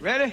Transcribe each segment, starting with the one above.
Ready?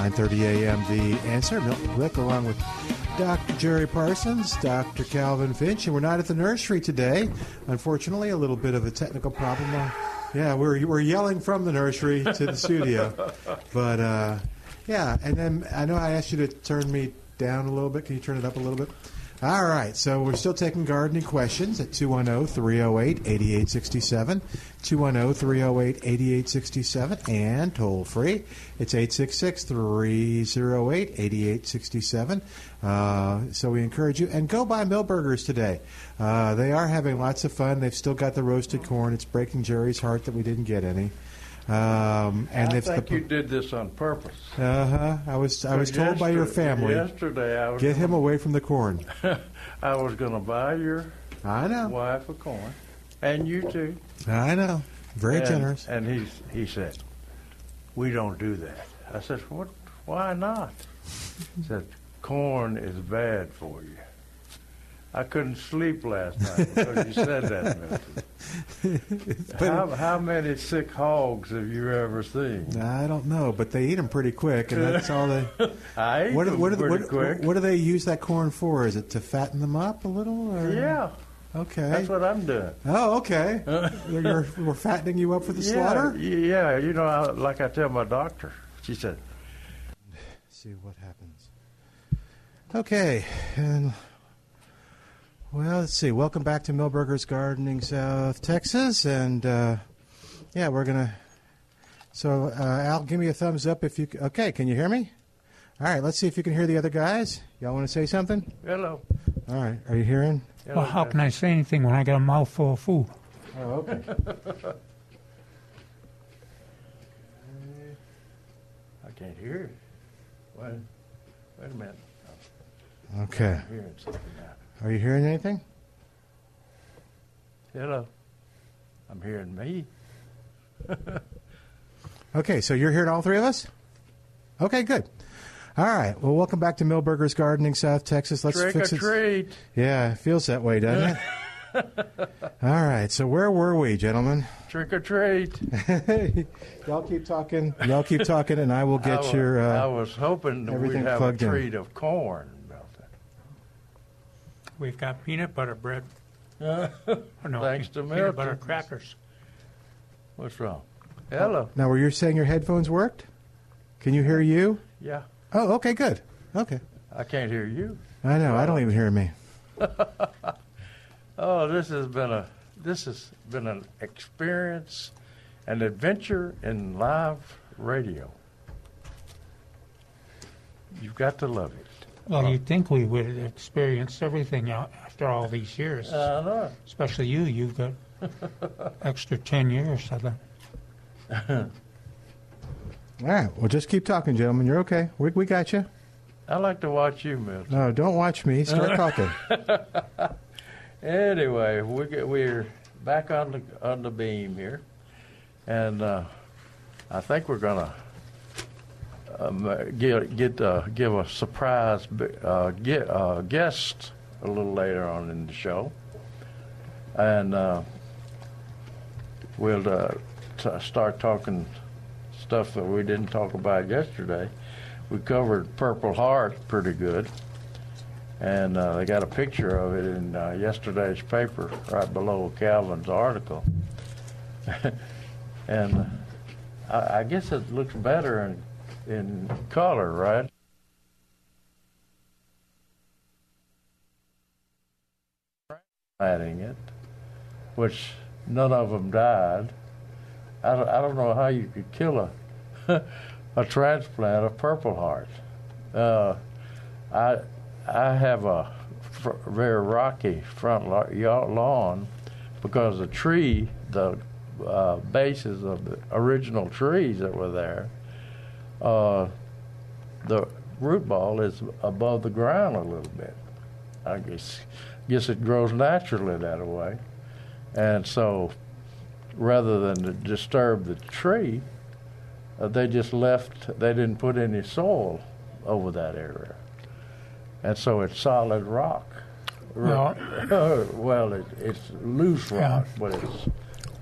9:30 a.m. The Answer. Milton Blick along with Dr. Jerry Parsons, Dr. Calvin Finch, and we're not at the nursery today. Unfortunately, a little bit of a technical problem. Uh, yeah, we're we're yelling from the nursery to the studio, but uh, yeah. And then I know I asked you to turn me down a little bit. Can you turn it up a little bit? All right, so we're still taking gardening questions at oh, 210 308 8867. 210 308 8867 and toll free. It's 866 308 8867. Uh, So we encourage you. And go buy Milberger's today. Uh, they are having lots of fun. They've still got the roasted corn. It's breaking Jerry's heart that we didn't get any. Um, and I if think the, you did this on purpose. uh huh. I was I was told by your family Yesterday, I was get him away from the corn. I was going to buy your I know. wife a corn, and you too. I know. Very and, generous. And he he said, "We don't do that." I said, "What? Why not?" He said, "Corn is bad for you." I couldn't sleep last night because you said that. How, how many sick hogs have you ever seen? I don't know, but they eat them pretty quick, and that's all they. I ate What, them what, pretty what, quick. what do they use that corn for? Is it to fatten them up a little? Or? yeah, Okay. that's what I'm doing. oh, okay. You're- we're fattening you up for the yeah, slaughter. Yeah, you know, I, like I tell my doctor, she said, see what happens. Okay, and well, let's see. Welcome back to Milberger's Gardening, South Texas, and uh, yeah, we're gonna. So, uh, Al, give me a thumbs up if you. Okay, can you hear me? All right, let's see if you can hear the other guys. Y'all want to say something? "Hello." All right, are you hearing? hello Well, how Dad." can I say anything when I got a mouthful of food? Oh, okay. I can't hear it. Wait, wait a minute. Okay. I'm hearing something now. Are you hearing anything? Hello. I'm hearing me. Okay, so you're hearing all three of us? Okay, good. All right. Well, welcome back to Milberger's Gardening, South Texas. Let's Trick fix or it. treat. Yeah, it feels that way, doesn't it? All right. So where were we, gentlemen? Trick or treat. Y'all keep talking. Y'all keep talking, and I will I get wa- your. I Uh, was hoping that we'd everything have a plugged in. treat of corn. We've got peanut butter bread. Milton. Oh, no, Thanks to peanut butter Milton. crackers. What's wrong? Hello. now, were you saying your headphones worked? Can you hear you? Yeah, Oh, okay, good. Okay. I can't hear you. I know. I don't even hear me. Oh, this has been a this has been an experience, an adventure in live radio. You've got to love it. Well, you'd think we would have experienced everything out after all these years. I know. Especially you. You've got extra 10 years. I think. All right. Well, just keep talking, gentlemen. You're okay. We, we got you. I like to watch you, Milton. No, don't watch me. Start talking. Anyway, we get, we're back on the on the beam here, and uh, I think we're gonna um, uh, get get uh, give a surprise uh, get, uh, guest a little later on in the show, and uh, we'll uh, t- start talking stuff that we didn't talk about yesterday. We covered Purple Heart pretty good and they got a picture of it in yesterday's paper, right below Calvin's article. and I, I guess it looks better in in color, right? Adding it, which none of them died. I don't, I don't know how you could kill a a transplant of Purple Heart. Uh, I I have a fr- very rocky front la- lawn because the tree, the uh, bases of the original trees that were there, uh, the root ball is above the ground a little bit. I guess guess it grows naturally that way, and so rather than to disturb the tree, uh, they just left. They didn't put any soil over that area, and so it's solid rock. Well- well, it, it's loose Yeah. rock, but it's,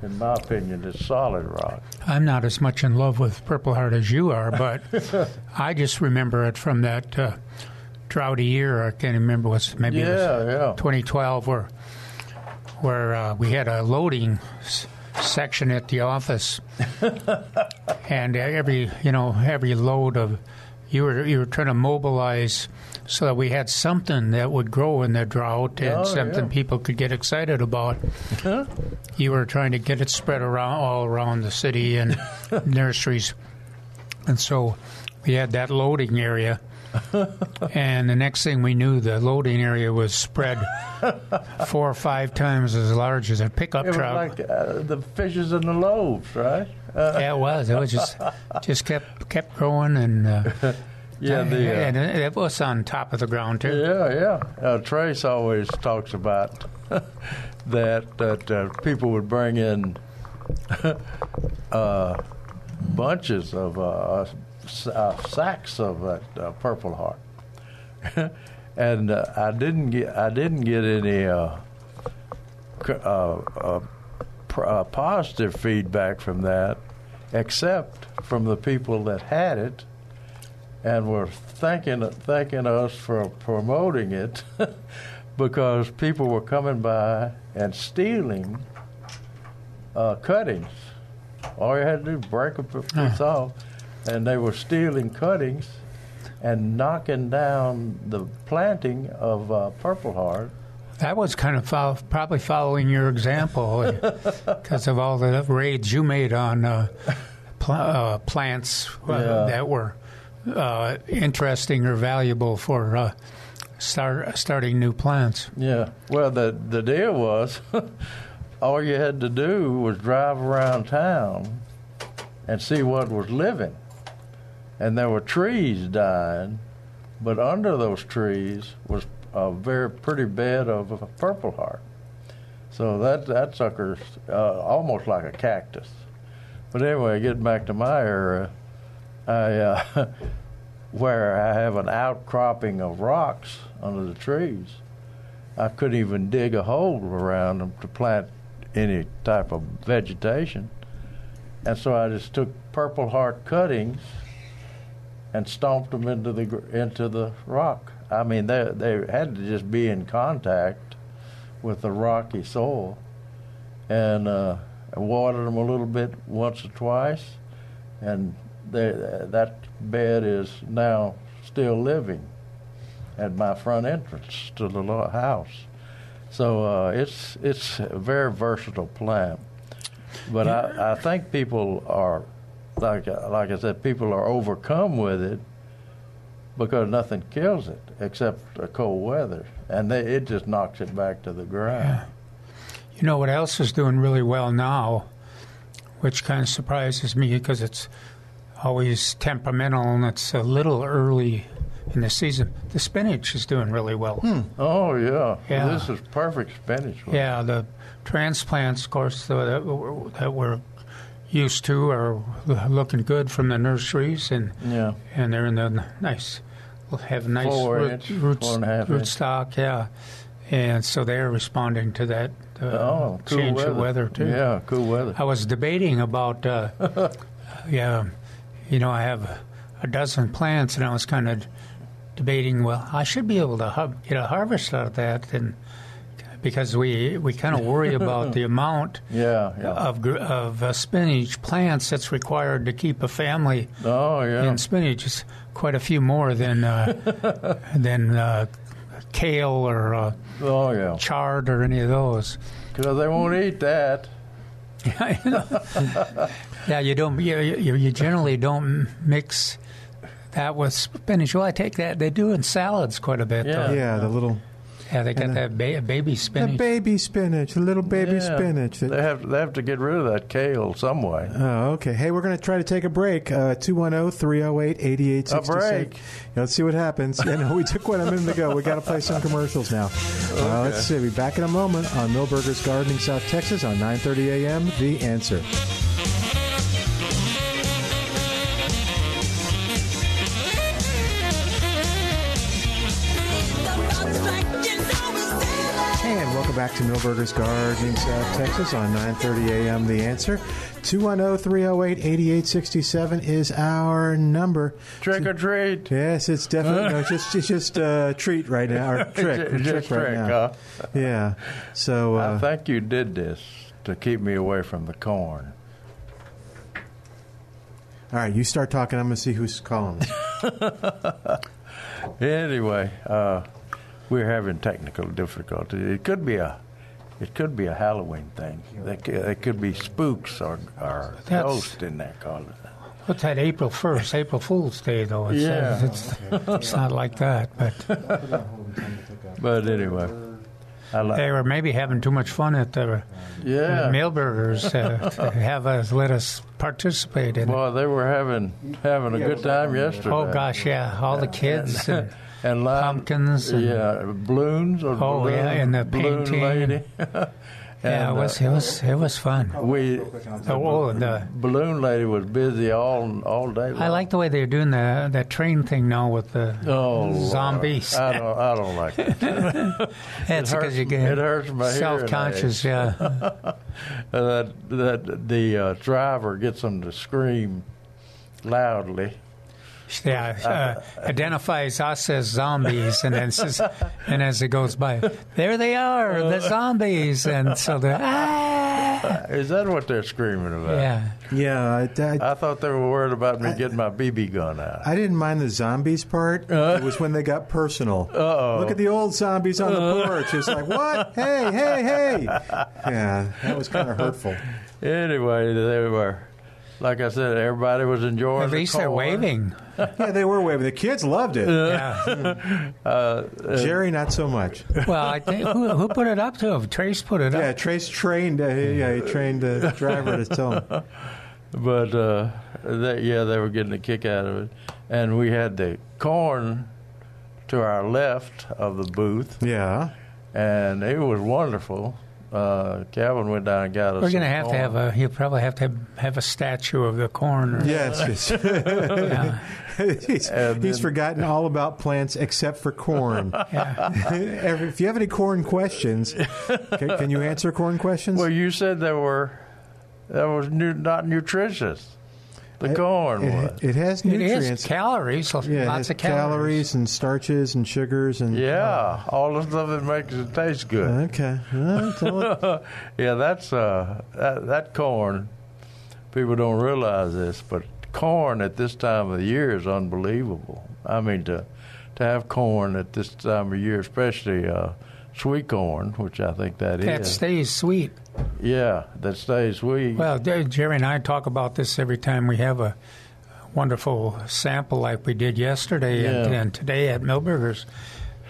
in my opinion, it's solid rock. I'm not as much in love with Purple Heart as you are, but I just remember it from that uh, droughty year. I can't remember what's maybe it was Yeah, yeah. 2012 where where uh, we had a loading s- section at the office, and every you know every load of you were you were trying to mobilize so that we had something that would grow in the drought and Oh, something yeah. people could get excited about. You were trying to get it spread around all around the city and nurseries, and so we had that loading area. and the next thing we knew, the loading area was spread four or five times as large as a pickup It was truck. like uh, the fishes in the loaves, right? Uh, yeah, it was. It was just just kept kept growing, and uh, yeah, the, uh, and it, was on top of the ground too. Yeah, yeah. Uh, Trace always talks about that that uh, people would bring in uh, bunches of uh, uh, sacks of that uh, Purple Heart, and uh, I didn't get I didn't get any uh, uh, uh, pr- uh, positive feedback from that, except from the people that had it and were thanking thanking us for promoting it because people were coming by and stealing uh, cuttings. All you had to do was break a piece off, and they were stealing cuttings and knocking down the planting of uh, Purple Heart. That was kind of follow, probably following your example because of all the raids you made on uh, pl- uh, plants uh, Yeah. that were uh, interesting or valuable for uh, start, starting new plants. Yeah. Well, the the deal was, all you had to do was drive around town and see what was living, and there were trees dying, but under those trees was a very pretty bed of a purple heart. So that that sucker's uh, almost like a cactus. But anyway, getting back to my I uh, where I have an outcropping of rocks under the trees. I couldn't even dig a hole around them to plant any type of vegetation. And so I just took Purple Heart cuttings and stomped them into the into the rock. I mean, they they had to just be in contact with the rocky soil, and uh, I watered them a little bit once or twice, and that bed is now still living at my front entrance to the house. So uh, it's it's a very versatile plant. But I, I think people are like like I said, people are overcome with it because nothing kills it except uh, cold weather, and they, it just knocks it back to the ground. You know what else is doing really well now, which kind of surprises me because it's always temperamental and it's a little early in the season. The spinach is doing really well. Oh yeah, Yeah. this is perfect spinach. Yeah, the transplants, of course, that, we're- that we're used to are looking good from the nurseries, and Yeah. and they're in the nice, have nice Four root, inch, root, four and a half root inch. stock, yeah, and so they're responding to that uh, Oh, cool change weather. of weather too. Yeah, cool weather. I was debating about, uh, yeah, you know, I have a dozen plants, and I was kind of debating. Well, I should be able to har- get a harvest out of that, and because we we kind of worry about the amount Yeah, yeah. of of uh, spinach plants that's required to keep a family oh, yeah. in spinach. is quite a few more than uh, than uh, kale or uh, oh, yeah. chard or any of those. Because they won't eat that. Yeah, you don't. You, you, you generally don't mix that with spinach. Well, I take that they do in salads quite a bit. Yeah. though. Yeah, the little yeah, they got And, uh, that ba- baby spinach. the baby spinach, the little baby Yeah. spinach. that- They have, they have to get rid of that kale some way. Oh, okay. Hey, we're going to try to take a break. Uh, 210 308 8867. A break? Let's see what happens. Yeah, no, we took one a minute ago. we got to play some commercials now. Uh, let's see. We'll be back in a moment on Milberger's Gardening, South Texas on 930 a.m. The Answer. Back to Milberger's Gardening, South Texas on 9:30 a.m. The Answer. 210-308-8867 is our number. Trick or treat. Yes, it's definitely no, it's just it's just a treat right now, or trick, Just trick right trick, now. huh? Yeah. So I uh, think you did this to keep me away from the corn. all right, you start talking. I'm going to see who's calling. Anyway, uh, we're having technical difficulty. It could be a, it could be a Halloween thing. There could, there could be spooks or, or ghosts in there calling. What's that? April first, April Fool's Day, though. It's, Yeah. it's, it's not like that, but But anyway, like. they were maybe having too much fun at the Yeah. Milberger's uh, to have us let us participate in it. Boy, they were having having a good time yesterday. Oh gosh, yeah, all the kids. And, and lime, pumpkins and- yeah, balloons. Or Oh, balloon, yeah, and the balloon painting. lady. yeah, it was uh, it was it was fun. we Oh, the balloon lady was busy all all day. Long. I like the way they're doing the that train thing now with the Oh, zombies. I don't. I don't like it. That's because you get it hurts my self-conscious. Yeah, that that the uh, driver gets them to scream loudly. Yeah. Uh, identifies us as zombies, and then says, and as it goes by, there they are, the zombies, and so the ah, Is that what they're screaming about? yeah. yeah, I, I, I thought they were worried about me getting my BB gun out. I didn't mind the zombies part. it was when they got personal. Uh-oh. Look at the old zombies on the porch. It's like, what? Hey, hey, hey. Yeah, that was kind of hurtful. Anyway, they were, like I said, everybody was enjoying. At the least they're waving. Yeah, they were waving. The kids loved it. Yeah. Jerry, not so much. Well, I think who, who put it up to him? Trace put it Yeah, up. Trace trained. Uh, yeah, he trained the driver to tell him. But uh, they, yeah, they were getting a kick out of it, and we had the corn to our left of the booth, Yeah. and it was wonderful. Uh, Calvin went down and got us. We're going to some have to have a. He'll probably have to have, have a statue of the corn. Or, Yes. yes. yeah. he's, And he's forgotten all about plants except for corn. Every- if you have any corn questions, can, can you answer corn questions? Well, you said there were that was nu- not nutritious. The corn was. it, it has It nutrients. is calories. yeah, it lots has of calories. and starches and sugars and Yeah, all the stuff that makes it taste good. Okay. Well, yeah, that's uh, that, that corn. People don't realize this, but corn at this time of the year is unbelievable. I mean, to to have corn at this time of year, especially uh, sweet corn, which I think that is. That stays sweet. yeah, that stays sweet. Well, Jerry and I talk about this every time we have a wonderful sample like we did yesterday and, Yeah. and today at Milberger's.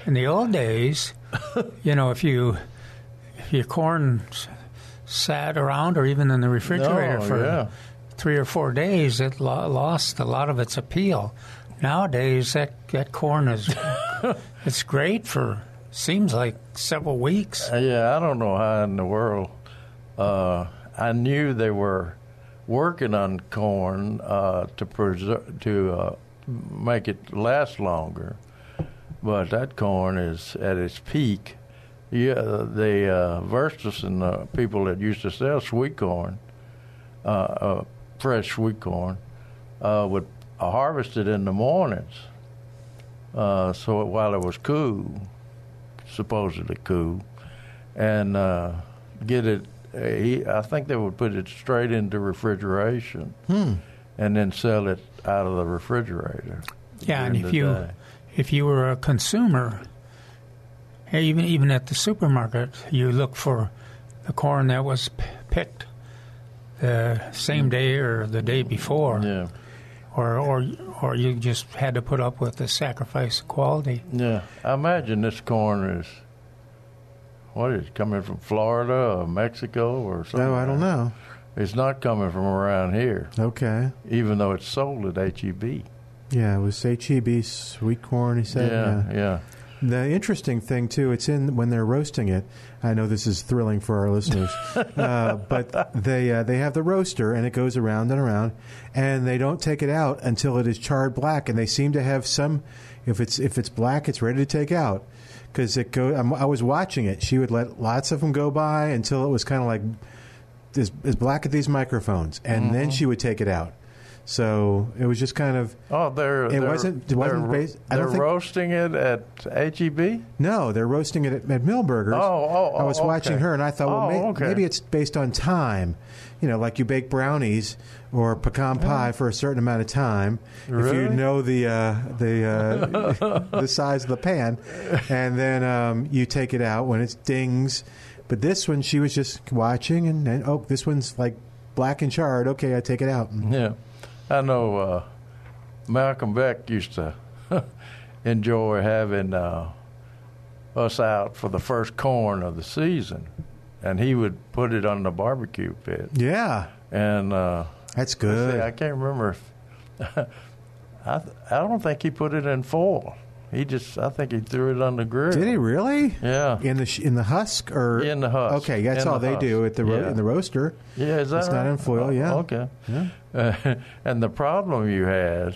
In the old days, you know, if you if your corn sat around or even in the refrigerator Oh, for yeah. three or four days, it lo- lost a lot of its appeal. Nowadays, that that corn is it's great for seems like several weeks. Uh, yeah, I don't know how in the world. Uh, I knew they were working on corn uh, to preserve to uh, make it last longer, but that corn is at its peak. Yeah, the uh, and the people that used to sell sweet corn, uh, uh, fresh sweet corn, would harvest it in the mornings. So while it was cool, supposedly cool, and uh, get it. Uh, he, I think they would put it straight into refrigeration, Hmm. and then sell it out of the refrigerator. Yeah, and if you day. if you were a consumer, even even at the supermarket, you look for the corn that was p- picked the same day or the day before, yeah, or or or you just had to put up with the sacrifice of quality. yeah, I imagine this corn is what is it, coming from Florida or Mexico or something. No, I don't know. It's not coming from around here, Okay. even though it's sold at E HEB. Yeah, it was HEB sweet corn. He said. yeah, yeah. The interesting thing too, it's in when they're roasting it. I know this is thrilling for our listeners, uh, but they uh, they have the roaster and it goes around and around, and they don't take it out until it is charred black. And they seem to have some. If it's if it's black, it's ready to take out because it go. I'm, I was watching it. She would let lots of them go by until it was kind of like as, as black as these microphones, and then she would take it out. So it was just kind of Oh, they're It they're, wasn't- it wasn't they're, based- I they're think- roasting it at HEB. No, they're roasting it at, at Milberger's. Oh, oh, I was oh, watching her, and I thought, well, Oh, may, okay. maybe it's based on time. You know, like you bake brownies or pecan pie for a certain amount of time. If you know the uh, the uh, the size of the pan, and then um, you take it out when it's dings. But this one, she was just watching, and, and oh, this one's like black and charred. Okay, I take it out. Yeah, I know. Uh, Malcolm Beck used to enjoy having uh, us out for the first corn of the season, and he would put it on the barbecue pit. Yeah, And uh, that's let's see, I can't remember. If, I I don't think he put it in foil. He just I think he threw it on the grill. Did he really? Yeah. In the sh- in the husk or In the husk. Okay, that's In all the they husk. do at the ro- Yeah. in the roaster. Yeah, is that It's not in foil, Oh, yeah. Okay. Yeah. Uh, and the problem you had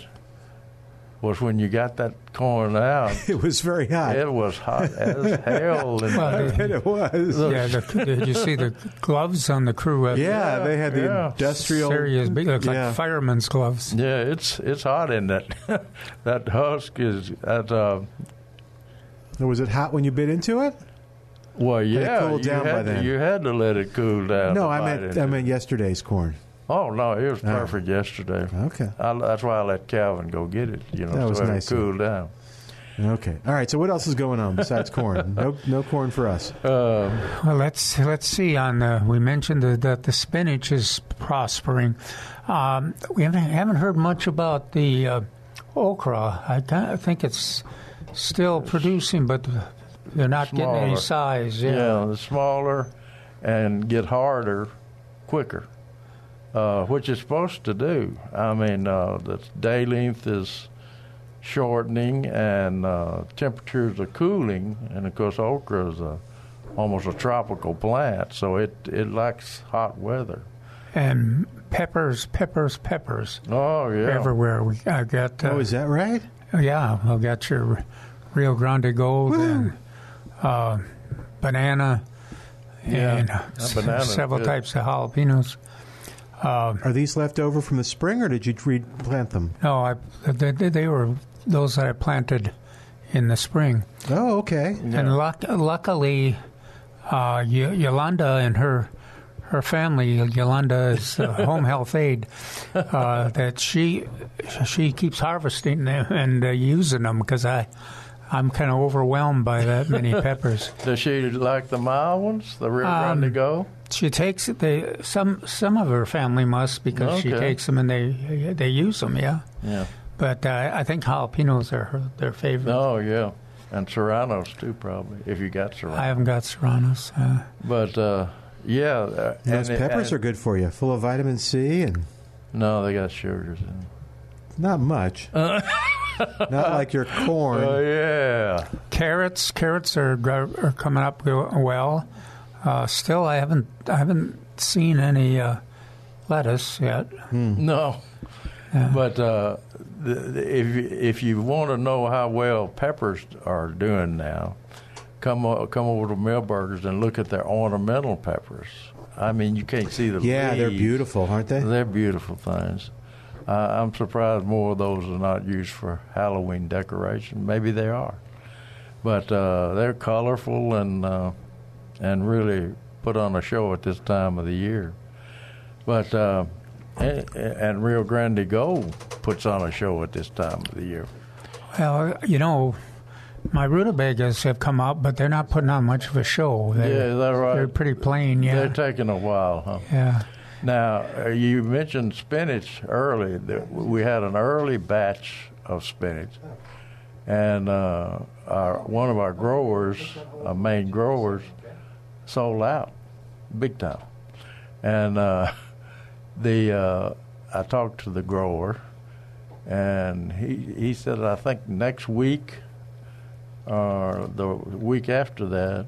was when you got that corn out, It was very hot. it was hot as hell. And Well, and it was. yeah, the, did you see the gloves on the crew? At yeah, they had the yeah. industrial. serious, big, looks Yeah. like fireman's gloves. yeah, it's it's hot in that. that husk is at. Uh, Was it hot when you bit into it? well, yeah, cooled you down had by to, then? you had to let it cool down. no, I meant I meant yesterday's corn. Oh no, it was Oh. perfect yesterday. Okay. I, that's why I let Calvin go get it. You know, That was so nice it of cooled down. Okay. All right. So what else is going on besides corn? No, no corn for us. Uh, Well, let's let's see. On the, we mentioned that the, the spinach is prospering. Um, we haven't, haven't heard much about the uh, okra. I kinda think it's still producing, but they're not getting any size. Yeah, Yeah. the smaller and get harder quicker, uh, which it's supposed to do. I mean, uh, the day length is shortening and uh, temperatures are cooling, and of course, okra is a, almost a tropical plant, so it, it likes hot weather. And peppers, peppers, peppers Oh yeah, everywhere. We I got. Uh, Oh, is that right? Yeah, I got your Rio Grande Gold and uh, banana Yeah, and that s- banana's several good. types of jalapenos. Are these left over from the spring, or did you replant them? No, I they, they they were those that I planted in the spring. Oh, okay. And luck, luckily, uh, Y- Yolanda and her her family, Yolanda is uh, home health aide, uh, that she she keeps harvesting them and uh, using them because I I'm kind of overwhelmed by that many peppers. Does she like the mild ones, the Rio Um, Grande Go? She takes they some some of her family must because she takes them and they they use them, yeah. Yeah. But uh, I think jalapenos are her, their favorite. Oh yeah, and Serranos too, probably if you got Serranos. I haven't got serranos. Uh, But uh, yeah, uh, And those and- peppers and- are good for you, full of vitamin C and No, they got sugars in them. not much. not like your corn. Oh yeah, carrots, carrots are are coming up well. Uh, still, I haven't I haven't seen any uh, lettuce yet. no. But uh, the, the, if you- if you want to know how well peppers are doing now, come o- come over to Milberger's and look at their ornamental peppers. I mean, you can't see the yeah, they're beautiful, aren't they? They're beautiful things. Uh, I'm surprised more of those are not used for Halloween decoration. Maybe they are, but uh, they're colorful and uh, and really put on a show at this time of the year. But uh, and, Rio Grande Gold puts on a show at this time of the year. Well, you know, my rutabagas have come out, but they're not putting on much of a show. They're, yeah, that right? They're pretty plain. Yeah, They're taking a while, huh? yeah. Now, uh, you mentioned spinach early. We had an early batch of spinach, and uh, our, one of our growers, our main growers, sold out big time. And uh, the uh, I talked to the grower, and he he said I think next week or the week after that,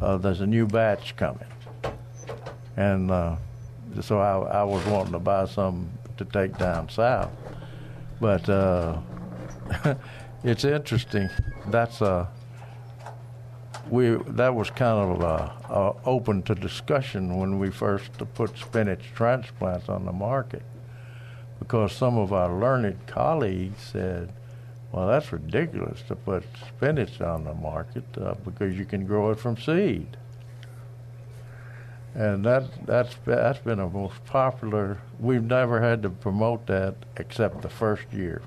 uh, there's a new batch coming, and uh, so I, I was wanting to buy some to take down south, but uh, it's interesting. That's uh, we that was kind of uh, uh, open to discussion when we first put spinach transplants on the market, because some of our learned colleagues said, "Well, that's ridiculous to put spinach on the market uh, because you can grow it from seed." And that that's that's been a most popular. We've never had to promote that except the first year,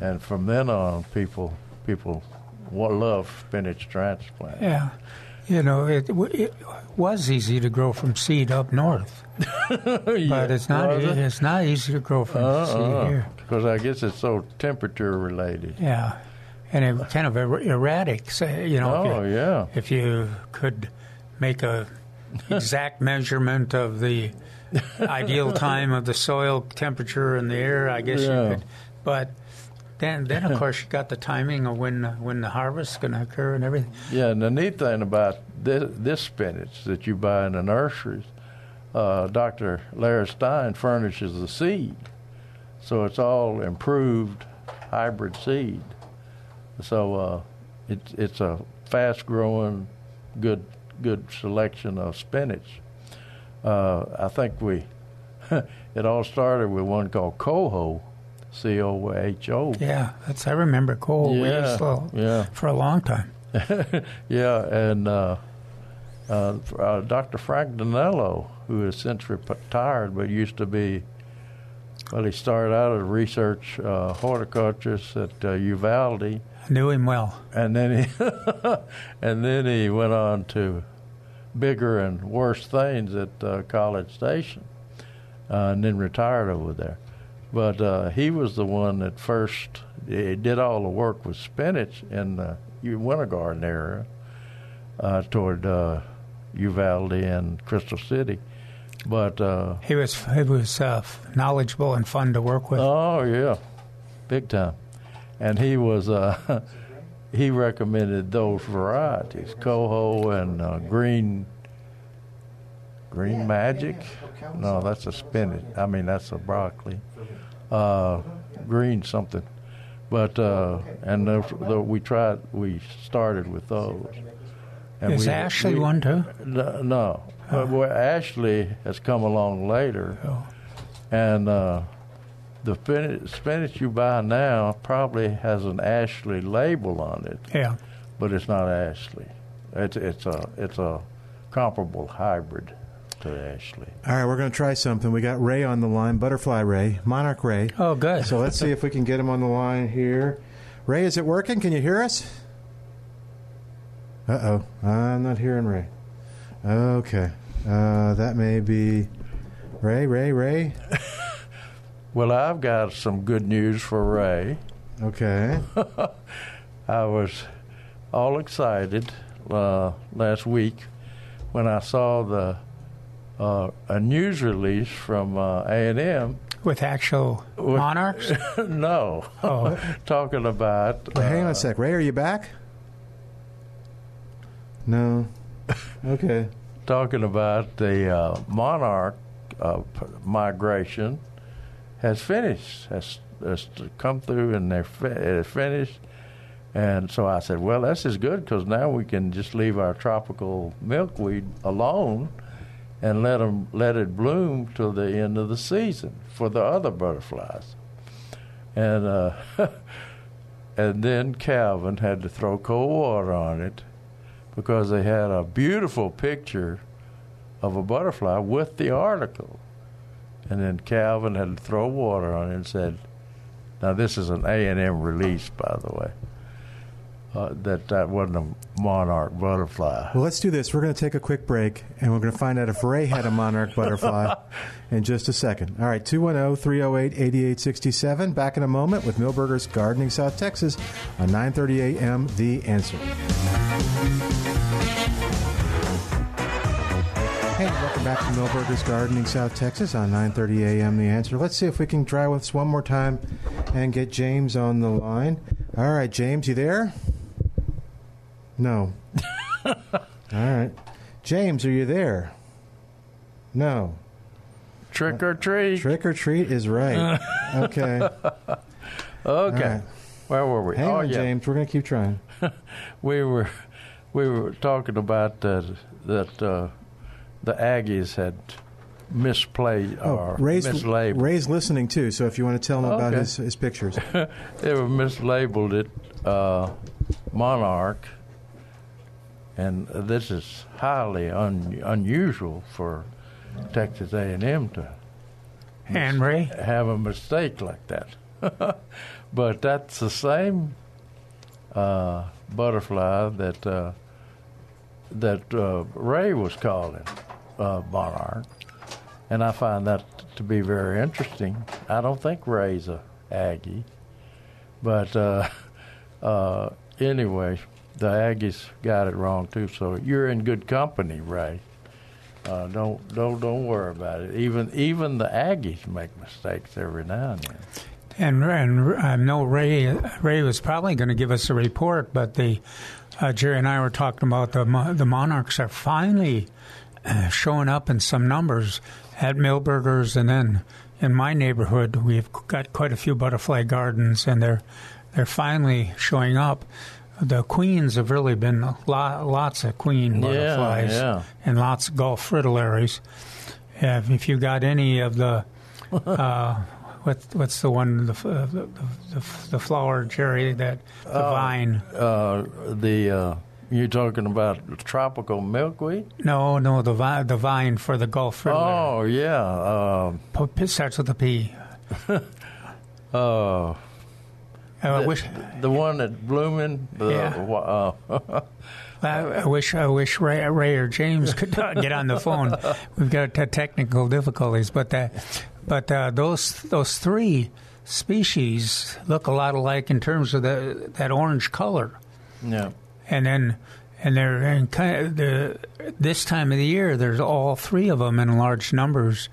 and from then on, people people love spinach transplant. Yeah. You know, it, it was easy to grow from seed up north, but it's not. It? It's not easy to grow from seed here. Because I guess it's so temperature related. Yeah, and it kind of er- erratic. So, you know, Oh if, you, yeah, if you could make a exact measurement of the ideal time of the soil temperature and the air, I guess Yeah. you could. But then, then of course, you got the timing of when when the harvest is going to occur and everything. yeah. And the neat thing about this, this spinach that you buy in the nurseries, uh, Dr. Larry Stein furnishes the seed, so it's all improved hybrid seed. So uh, it's it's a fast growing, good good selection of spinach. Uh, I think we it all started with one called Coho, C O H O. Yeah, that's I remember Cole. Yeah, to- yeah. for a long time. yeah, and uh, uh, uh, Dr. Frank Dainello, who has since retired, but used to be, well, he started out as a research uh, horticulturist at uh, Uvalde, I knew him well. and then he and then he went on to bigger and worse things at uh, College Station, uh, and then retired over there. But uh, he was the one that first he did all the work with spinach in the winter garden area uh, toward uh, Uvalde and Crystal City. But uh, He was he was uh, knowledgeable and fun to work with. Oh yeah, big time. And he was uh, he recommended those varieties, coho and uh, green green magic. No, that's a spinach. I mean that's a broccoli. Uh, green something. But uh, and those, tho- we tried. We started with those. And Is we- Ashley we- one too? no, no. But well, Ashley has come along later, Oh. and uh, the spinach, spinach you buy now probably has an Ashley label on it, Yeah. but it's not Ashley. It's it's a it's a comparable hybrid to Ashley. All right, we're going to try something. We got Ray on the line, Butterfly Ray, Monarch Ray. Oh, good. So let's see if we can get him on the line here. Ray, is it working? Can you hear us? Uh oh, I'm not hearing Ray. Okay, uh, that may be Ray, Ray, Ray. Well, I've got some good news for Ray. Okay, I was all excited uh, last week when I saw the uh, a news release from uh, A and M. with actual With- monarchs. no, Oh. talking about. Wait, hang on uh, a sec. Ray, are you back? No. Okay. talking about the uh, monarch uh, migration has finished, has, has come through, and they're fi- it's finished. And so I said, well, this is good because now we can just leave our tropical milkweed alone and let 'em- let it bloom till the end of the season for the other butterflies. And uh, and then Calvin had to throw cold water on it because they had a beautiful picture of a butterfly with the article. And then Calvin had to throw water on it and said, now this is an A&M release, by the way, uh, that that wasn't a monarch butterfly. Well, let's do this. We're going to take a quick break, and we're going to find out if Ray had a monarch butterfly in just a second. All right, 210 308 8867. Back in a moment with Milberger's Gardening South Texas on 930 a.m. The Answer. Hey, welcome back to Milberger's Gardening South Texas on 9:30 a.m. The Answer. Let's see if we can try this one more time and get James on the line. All right, James, you there? No. All right, James, are you there? No. Trick or treat. Trick or treat is right. Okay. Okay. right. Where were we? Hang oh, on, yeah. James. We're going to keep trying. We were we were talking about uh, that uh, the Aggies had misplayed or Oh, Ray's, mislabeled. Ray's listening too, so if you want to tell him about his, his pictures. they were mislabeled it uh, Monarch, and this is highly un- unusual for Texas A&M to Henry. have a mistake like that. but that's the same uh, butterfly that uh, that uh, Ray was calling uh, monarch, and I find that to be very interesting. I don't think Ray's a Aggie, but uh, uh, anyway, the Aggies got it wrong too. So you're in good company, Ray. Uh, don't don't don't worry about it. Even even the Aggies make mistakes every now and then. And, and I know Ray Ray was probably going to give us a report, but the uh, Jerry and I were talking about the the Monarchs are finally uh, showing up in some numbers at Milberger's, and then in my neighborhood we've got quite a few butterfly gardens, and they're they're finally showing up. The queens have really been lo- lots of queen butterflies yeah. and lots of Gulf fritillaries. If, if you got any of the uh, what what's the one the uh, the, the, the flower cherry that the vine? Uh, the uh, you're talking about tropical milkweed? No, no, the vine the vine for the Gulf fritillary. Oh yeah. Po- P starts with a P. Uh, uh, I the, wish the one at blooming. The, Yeah. uh, I, I wish I wish Ray, Ray or James could get on the phone. We've got t- technical difficulties, but uh, but uh, those those three species look a lot alike in terms of the that orange color. yeah. and then and they're in kind of the this time of the year. There's all three of them in large numbers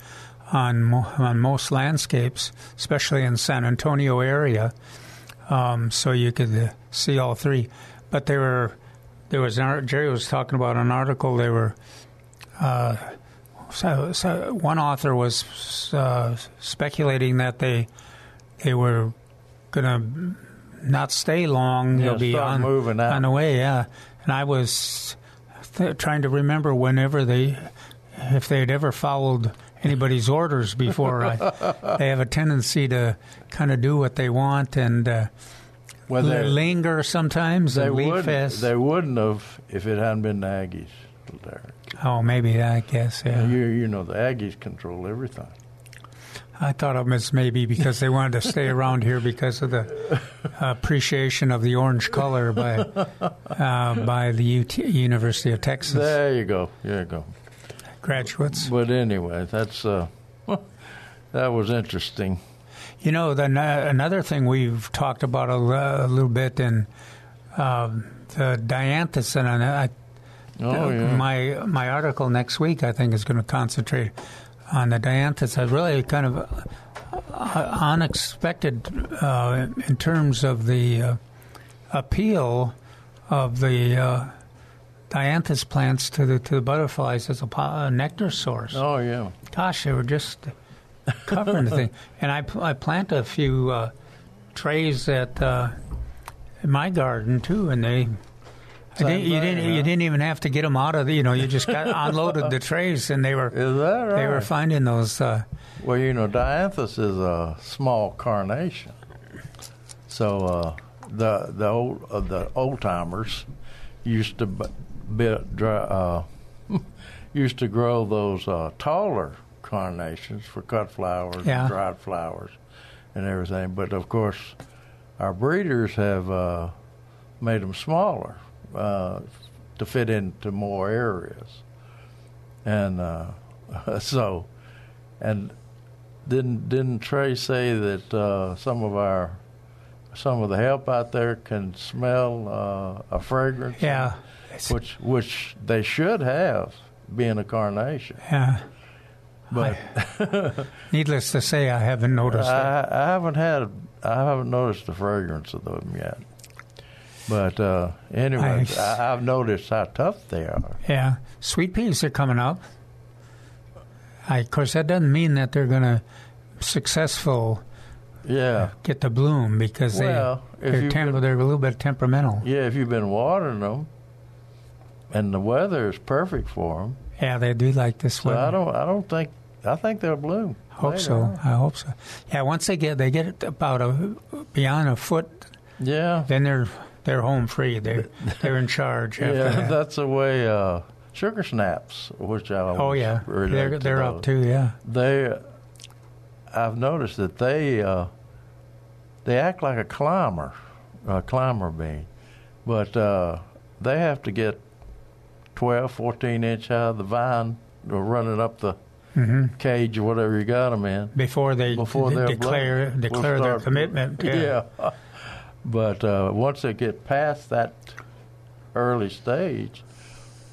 on mo- on most landscapes, especially in San Antonio area. Um, so you could uh, see all three, but they were there was an, Jerry was talking about an article. They were. Uh, so, so one author was uh, speculating that they they were going to not stay long. Yeah, They'll be on, moving out. on the way. Yeah, and I was th- trying to remember whenever they, if they had ever followed anybody's orders before. I, they have a tendency to kind of do what they want and uh, Well, they, linger sometimes they would they wouldn't have if it hadn't been the Aggies. There. oh, maybe I guess. Yeah. You you know the Aggies control everything. I thought it was maybe because they wanted to stay around here because of the appreciation of the orange color by uh, by the UT, University of Texas There you go. There you go. Graduates. But anyway, that's uh, that was interesting. You know, the, another thing we've talked about a, a little bit in um, the dianthus, and I, Oh yeah. my my article next week, I think, is going to concentrate on the dianthus. I really kind of uh, unexpected uh, in terms of the uh, appeal of the uh, dianthus plants to the to the butterflies as a, a nectar source. Oh yeah. Gosh, they were just covering the thing. And I, I plant a few uh, trays at uh, in my garden too, and they. I didn't, you didn't. You didn't even have to get them out of the. You know, you just got unloaded the trays, and they were Is that right? they were finding those. Uh, Well, you know, dianthus is a small carnation. So uh, the the old uh, the old timers used to bit dry, uh, used to grow those uh, taller carnations for cut flowers, Yeah. and dried flowers, and everything. But of course, our breeders have uh, made them smaller uh, to fit into more areas, and uh, so, and didn't didn't Trey say that uh, some of our some of the help out there can smell uh, a fragrance? Yeah. Which which they should have, being a carnation. Yeah. But Needless to say, I haven't noticed. I, I haven't had I haven't noticed the fragrance of them yet. But uh, anyway, I- I, I've noticed how tough they are. Yeah, sweet peas are coming up. I, of course, that doesn't mean that they're going to successful Yeah, get the bloom because Well, they they're, they're a little bit temperamental. yeah. If you've been watering them, and the weather is perfect for them, Yeah, they do like this so weather. I don't I don't think I think they'll bloom. hope so. on. I hope so. Yeah, once they get they get it about a beyond a foot, Yeah, then they're they're home free. They're they're in charge. After yeah. that. That's the way uh, sugar snaps, which I oh yeah, they're they're those. up too. Yeah, they I've noticed that they uh, they act like a climber, a climber bean, but uh, they have to get 12, 14 inch high, the vine or running up the cage or whatever you got them in before they before declare declare We'll their commitment. Yeah. yeah. but uh, once they get past that early stage,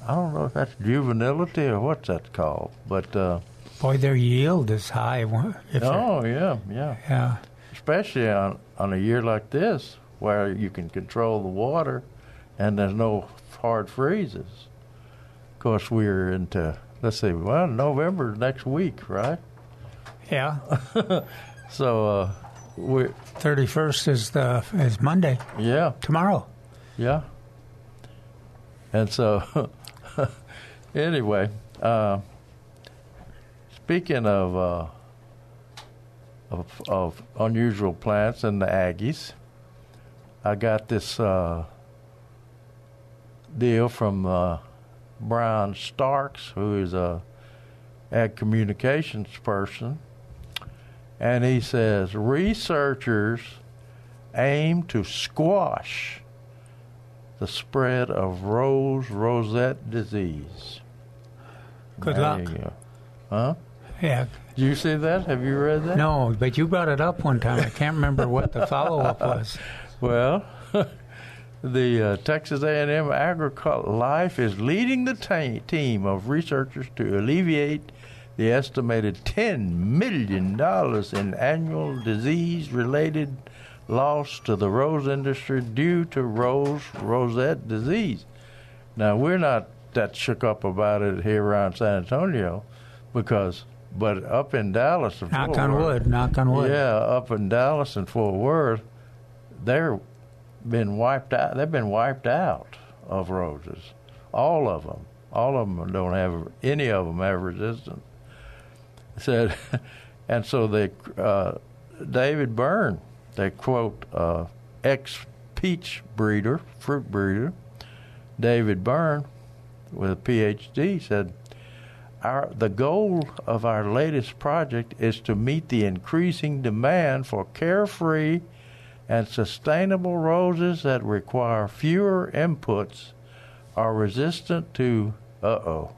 I don't know if that's juvenility or what's that called, but uh, Boy, their yield is high. If oh yeah, yeah. yeah. especially on, on a year like this where you can control the water and there's no hard freezes. Course, we're into, let's see, well, November next week, right? Yeah, So, uh, we, thirty first is the is Monday yeah, tomorrow. yeah. And so, anyway, uh, speaking of, uh, of, of unusual plants and the Aggies, I got this uh, deal from uh, Brian Starks, who is a ag communications person, and he says researchers aim to squash the spread of rose rosette disease. Good There luck. go. Huh? Yeah. Did you see that? Have you read that? No, but you brought it up one time. I can't remember what the follow up was. Well, the uh, Texas A&M Agricultural Life is leading the ta- team of researchers to alleviate the estimated ten million dollars in annual disease-related loss to the rose industry due to rose rosette disease. Now we're not that shook up about it here around San Antonio, because but up in Dallas, Knock Fort on Worth- wood. Knock on wood. yeah, up in Dallas and Fort Worth, they're been wiped out. They've been wiped out of roses, all of them. All of them don't have any of them have resistance. Said, and so they, uh, David Byrne, they quote uh, ex peach breeder, fruit breeder, David Byrne, with a PhD, said. Our, the goal of our latest project is to meet the increasing demand for carefree and sustainable roses that require fewer inputs, are resistant to, uh oh,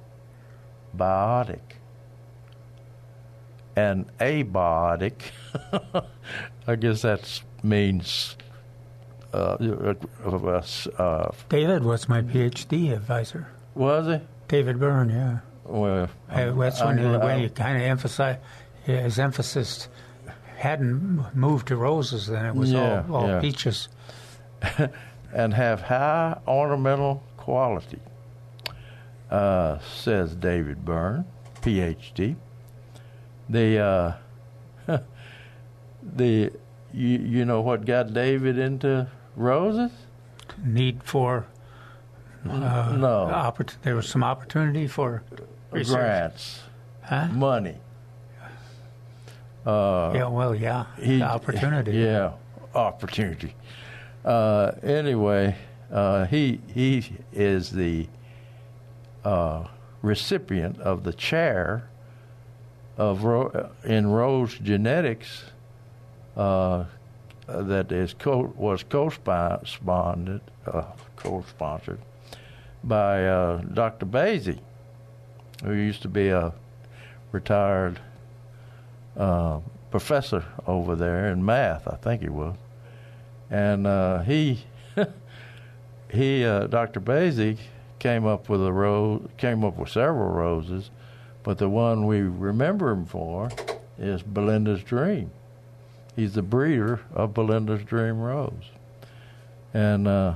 biotic and abiotic. I guess that means uh, uh, uh, David was my PhD advisor. was he? David Byrne, yeah. Well, Uh, that's when, I'm- he, when he kind of emphasized his emphasis hadn't moved to roses. Then it was Yeah, all, all yeah. peaches. and have high ornamental quality, uh, says David Byrne, PhD. The uh, the you, you know what got David into roses? Need for uh, no oppor- there was some opportunity for research. grants, Huh? money. Uh, Yeah, well, yeah, he- the opportunity. Yeah, opportunity. Uh, anyway, uh, he he is the uh, recipient of the chair of ro- in rose genetics uh, that is co- was co-sponsored uh, co-sponsored by uh, Dr. Basye, who used to be a retired uh, professor over there in math, I think he was, and uh, he he uh, Dr. Basye came up with a rose, came up with several roses, but the one we remember him for is Belinda's Dream. He's the breeder of Belinda's Dream Rose, and uh,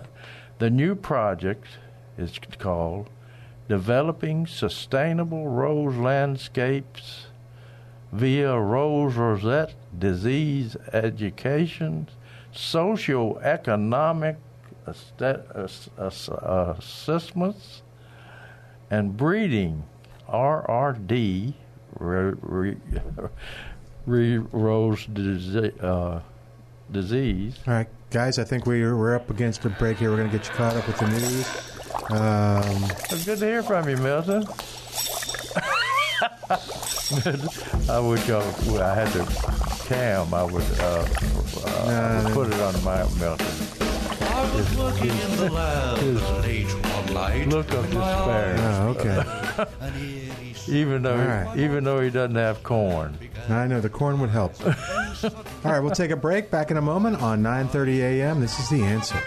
the new project is called Developing Sustainable Rose Landscapes via Rose Rosette Disease Education, Socioeconomic assessments, and breeding RRD re, re, re, rose disease, uh, disease. All right, guys, I think we're, we're up against a break here. We're going to get you caught up with the news. Um, it's good to hear from you, Milton. I would go. Well, I had to cam. I would uh, uh, No, put it on my Milton. I was looking in the land late one night. Look of despair. oh, okay. Even though, All right. even though he doesn't have corn. I know the corn would help. All right, we'll take a break. Back in a moment on 9:30 a.m. This is the answer.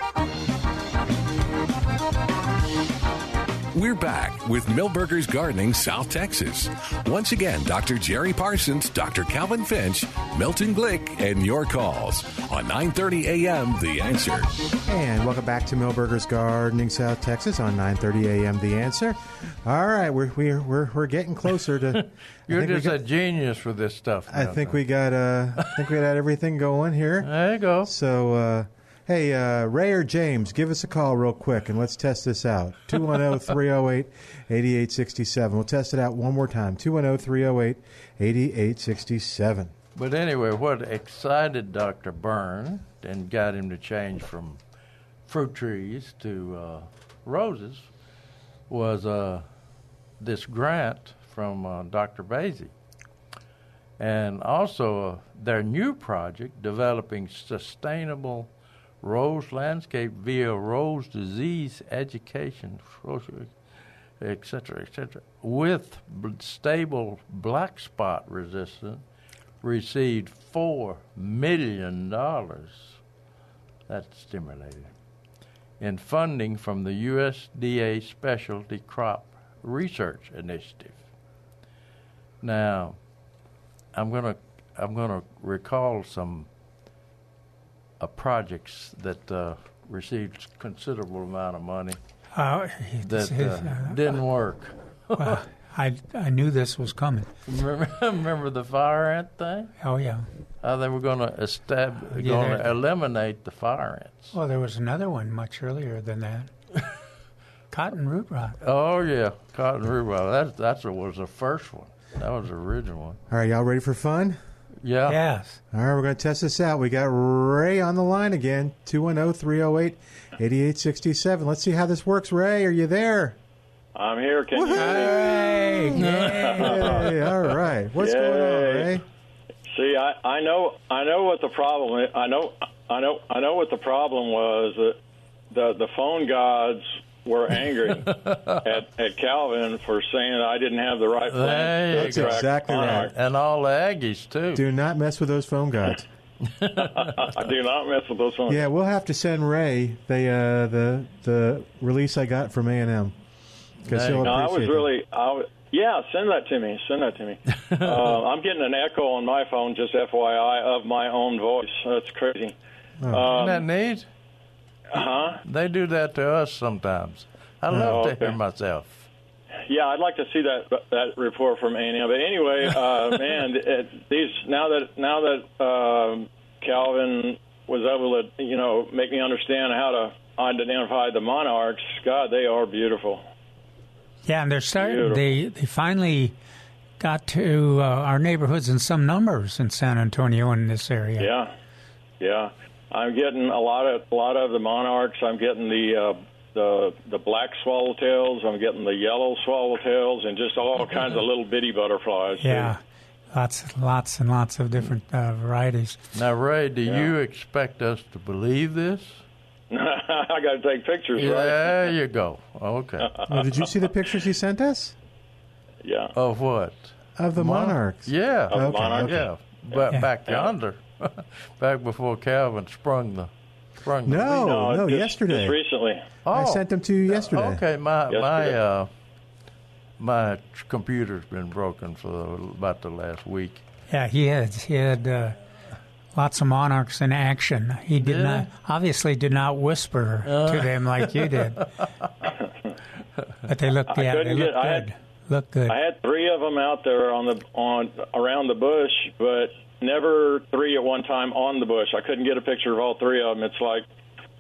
We're back with Milberger's Gardening, South Texas. Once again, Dr. Jerry Parsons, Dr. Calvin Finch, Milton Glick, and your calls on 9:30 a.m. The Answer. And welcome back to Milberger's Gardening, South Texas on 9:30 a.m. The answer. All right, we're we're we're, we're getting closer to. I You're think we just got- a genius with this stuff. I think we got uh, I think we got everything going here. There you go. So, uh, hey, uh, Ray or James, give us a call real quick and let's test this out. oh, 210 308 8867. We'll test it out one more time. oh, 210 308 8867. But anyway, what excited Dr. Byrne and got him to change from fruit trees to uh, roses was uh, this grant from uh, Dr. Basye. And also uh, their new project, developing sustainable rose landscape via rose disease education, et cetera, et cetera, with stable black spot resistance received four million dollars. That's stimulating. In funding from the USDA Specialty Crop Research Initiative. Now, I'm gonna I'm gonna recall some uh, projects that uh, received considerable amount of money Uh, that it's- uh, didn't work. uh, I I knew this was coming. Remember, remember the fire ant thing? Oh yeah. How they were going to estab- Yeah. going to eliminate the fire ants. Well, there was another one much earlier than that. Cotton root rot. Oh yeah, cotton root rot. That that's what was the first one. That was the original one. All right, y'all ready for fun? Yeah. Yes. All right, we're going to test this out. We got Ray on the line again, oh, 210 308 8867. Let's see how this works. Ray, are you there? I'm here. Can you Hey, yay. All right. What's going on, Yay. Ray? see? I, I know. I know what the problem. Is. I know. I know. I know what the problem was. That the the phone gods were angry at, at Calvin for saying I didn't have the right There plan you That's go. attract exactly right. And all the Aggies too. Do not mess with those phone gods. I do not mess with those phones. Yeah, we'll have to send Ray the uh, the the release I got from A and M because he'll No, I was appreciate it. really. I was, yeah, send that to me. Send that to me. uh, I'm getting an echo on my phone, just FYI, of my own voice. That's crazy. Isn't Um, that neat? Huh? They do that to us sometimes. I love to okay. hear myself. Yeah, I'd like to see that that report from A&M. But anyway, uh, man, it, these now that now that um, Calvin was able to you know make me understand how to identify the monarchs, God, they are beautiful. Yeah, and they're starting. Beautiful. They they finally got to uh, our neighborhoods in some numbers in San Antonio in this area. Yeah, yeah. I'm getting a lot of a lot of the monarchs. I'm getting the uh, the the black swallowtails. I'm getting the yellow swallowtails, and just all kinds of little bitty butterflies. too. Yeah, lots, lots and lots of different uh, varieties. Now, Ray, do Yeah. you expect us to believe this? I got to take pictures, right? There you go. Okay. Oh, did you see the pictures he sent us Yeah. Of what? of the Mon- monarchs? Yeah. Of Okay, monarchs. okay. Yeah. But Yeah. back yonder, back before Calvin sprung the sprung the No, no, no, just, yesterday. Just recently. I Oh. sent them to you yesterday. Okay, my my uh, my computer's been broken for the, about the last week. Yeah, he had he had uh, lots of monarchs in action. He did Yeah. not obviously did not whisper to them like you did, but they looked I yeah, couldn't they get- looked I good. had- Look good. I had three of them out there on the on around the bush, but never three at one time on the bush. I couldn't get a picture of all three of them. It's like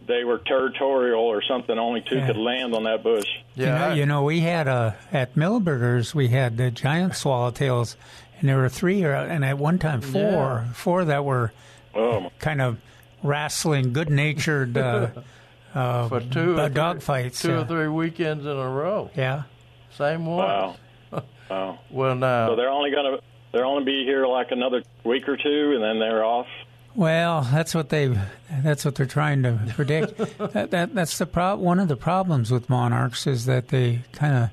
they were territorial or something. Only two Yeah. could land on that bush. Yeah, you, know, you know, we had uh, at Milberger's we had the giant swallowtails, and there were three, or, and at one time four, Yeah. four that were Oh, kind of wrestling, good-natured uh, uh, for two uh, or dog three, fights. two uh, or three weekends in a row. Yeah, Same one. wow, wow. Well, now So they're only gonna they're only be here like another week or two, and then they're off. Well, that's what they that's what they're trying to predict. that, that that's the prob- one of the problems with monarchs is that they kind of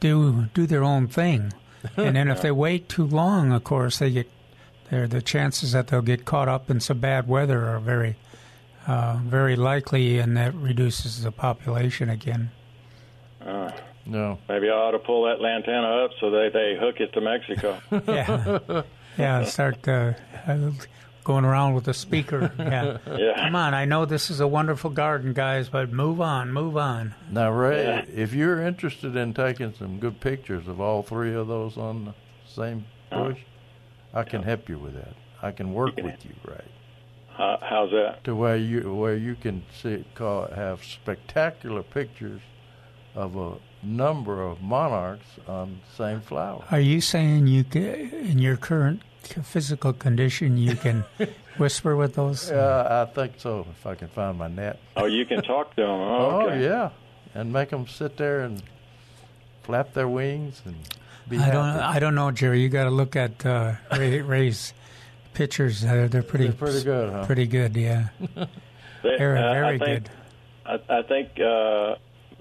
do do their own thing. And then if they wait too long, of course, they get there the chances that they'll get caught up in some bad weather are very uh, very likely and that reduces the population again. No. Maybe I ought to pull that lantana up so they they hook it to Mexico. Yeah. yeah, start uh, uh, going around with the speaker. Yeah. yeah. Come on, I know this is a wonderful garden, guys, but move on, move on. Now, Ray, Yeah. if you're interested in taking some good pictures of all three of those on the same bush, I can help you with that. I can work with you, Ray, How, how's that? to where you where you can see call, have spectacular pictures of a number of monarchs on the same flower. Are you saying you ca in your current physical condition you can whisper with those? Uh, I think so. If I can find my net. Oh, you can talk to them. Oh, Oh yeah, and make them sit there and flap their wings and be I don't. I don't know, Jerry. You got to look at uh, Ray, Ray's pictures. Uh, they're pretty. They're pretty good, huh? Pretty good. Yeah. They- Very, very I think, good. I, I think uh,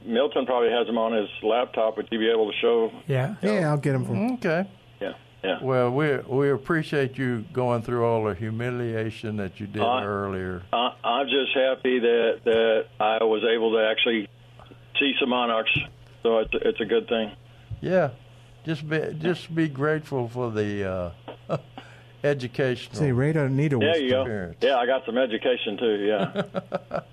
Milton probably has them on his laptop. Would you be able to show? Yeah. Yeah, I'll get them from. Okay. Yeah, yeah. Well, we we appreciate you going through all the humiliation that you did Uh, earlier. I, I'm just happy that that I was able to actually see some monarchs. So it's it's a good thing. Yeah, just be just be grateful for the uh, educational. Say, Ray don't need a There you go. Experience. Yeah, I got some education too. Yeah.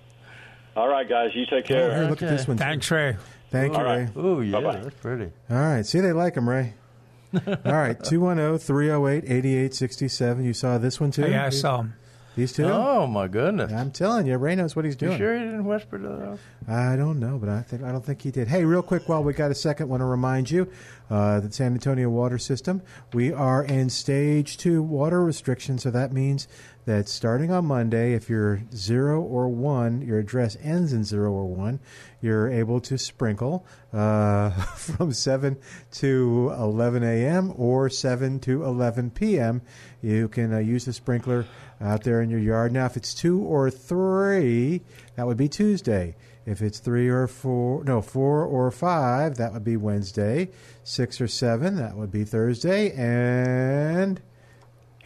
All right, guys, you take Oh, care. here, look at this one. Thanks, Ray. Thank you, All right. Ray. Ooh, yeah, Bye-bye. that's pretty. All right. See, they like them, Ray. All right. oh, 210 308 8867. You saw this one too? Yeah, I saw him. These two? Oh my goodness! I'm telling you, Ray knows what he's doing. You doing. sure he didn't whisper to those? I don't know, but I think I don't think he did. Hey, real quick, while we got a second, want to remind you uh, the San Antonio water system. We are in stage two water restriction, so that means that starting on Monday, if you're zero or one, your address ends in zero or one, you're able to sprinkle uh, from seven to eleven a.m. or seven to eleven p.m. You can uh, use the sprinkler out there in your yard. Now, if it's two or three, that would be Tuesday. If it's three or four, no, four or five, that would be Wednesday. Six or seven, that would be Thursday. And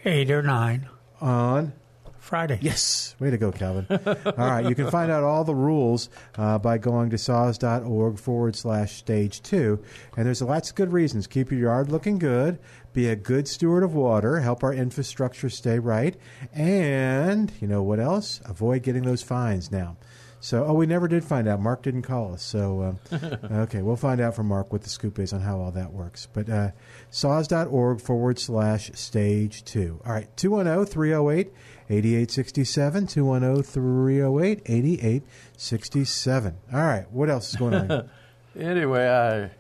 Eight or nine. On Friday. Yes. Way to go, Calvin. all right. You can find out all the rules uh, by going to saws.org forward slash stage two. And there's lots of good reasons. Keep your yard looking good, be a good steward of water, help our infrastructure stay right, and you know what else? Avoid getting those fines now. So, oh, we never did find out. Mark didn't call us. So, um, okay, we'll find out from Mark what the scoop is on how all that works. But uh, saws.org forward slash stage two. All right, 210 308 8867. 210 308 8867. All right, what else is going on? Anyway, I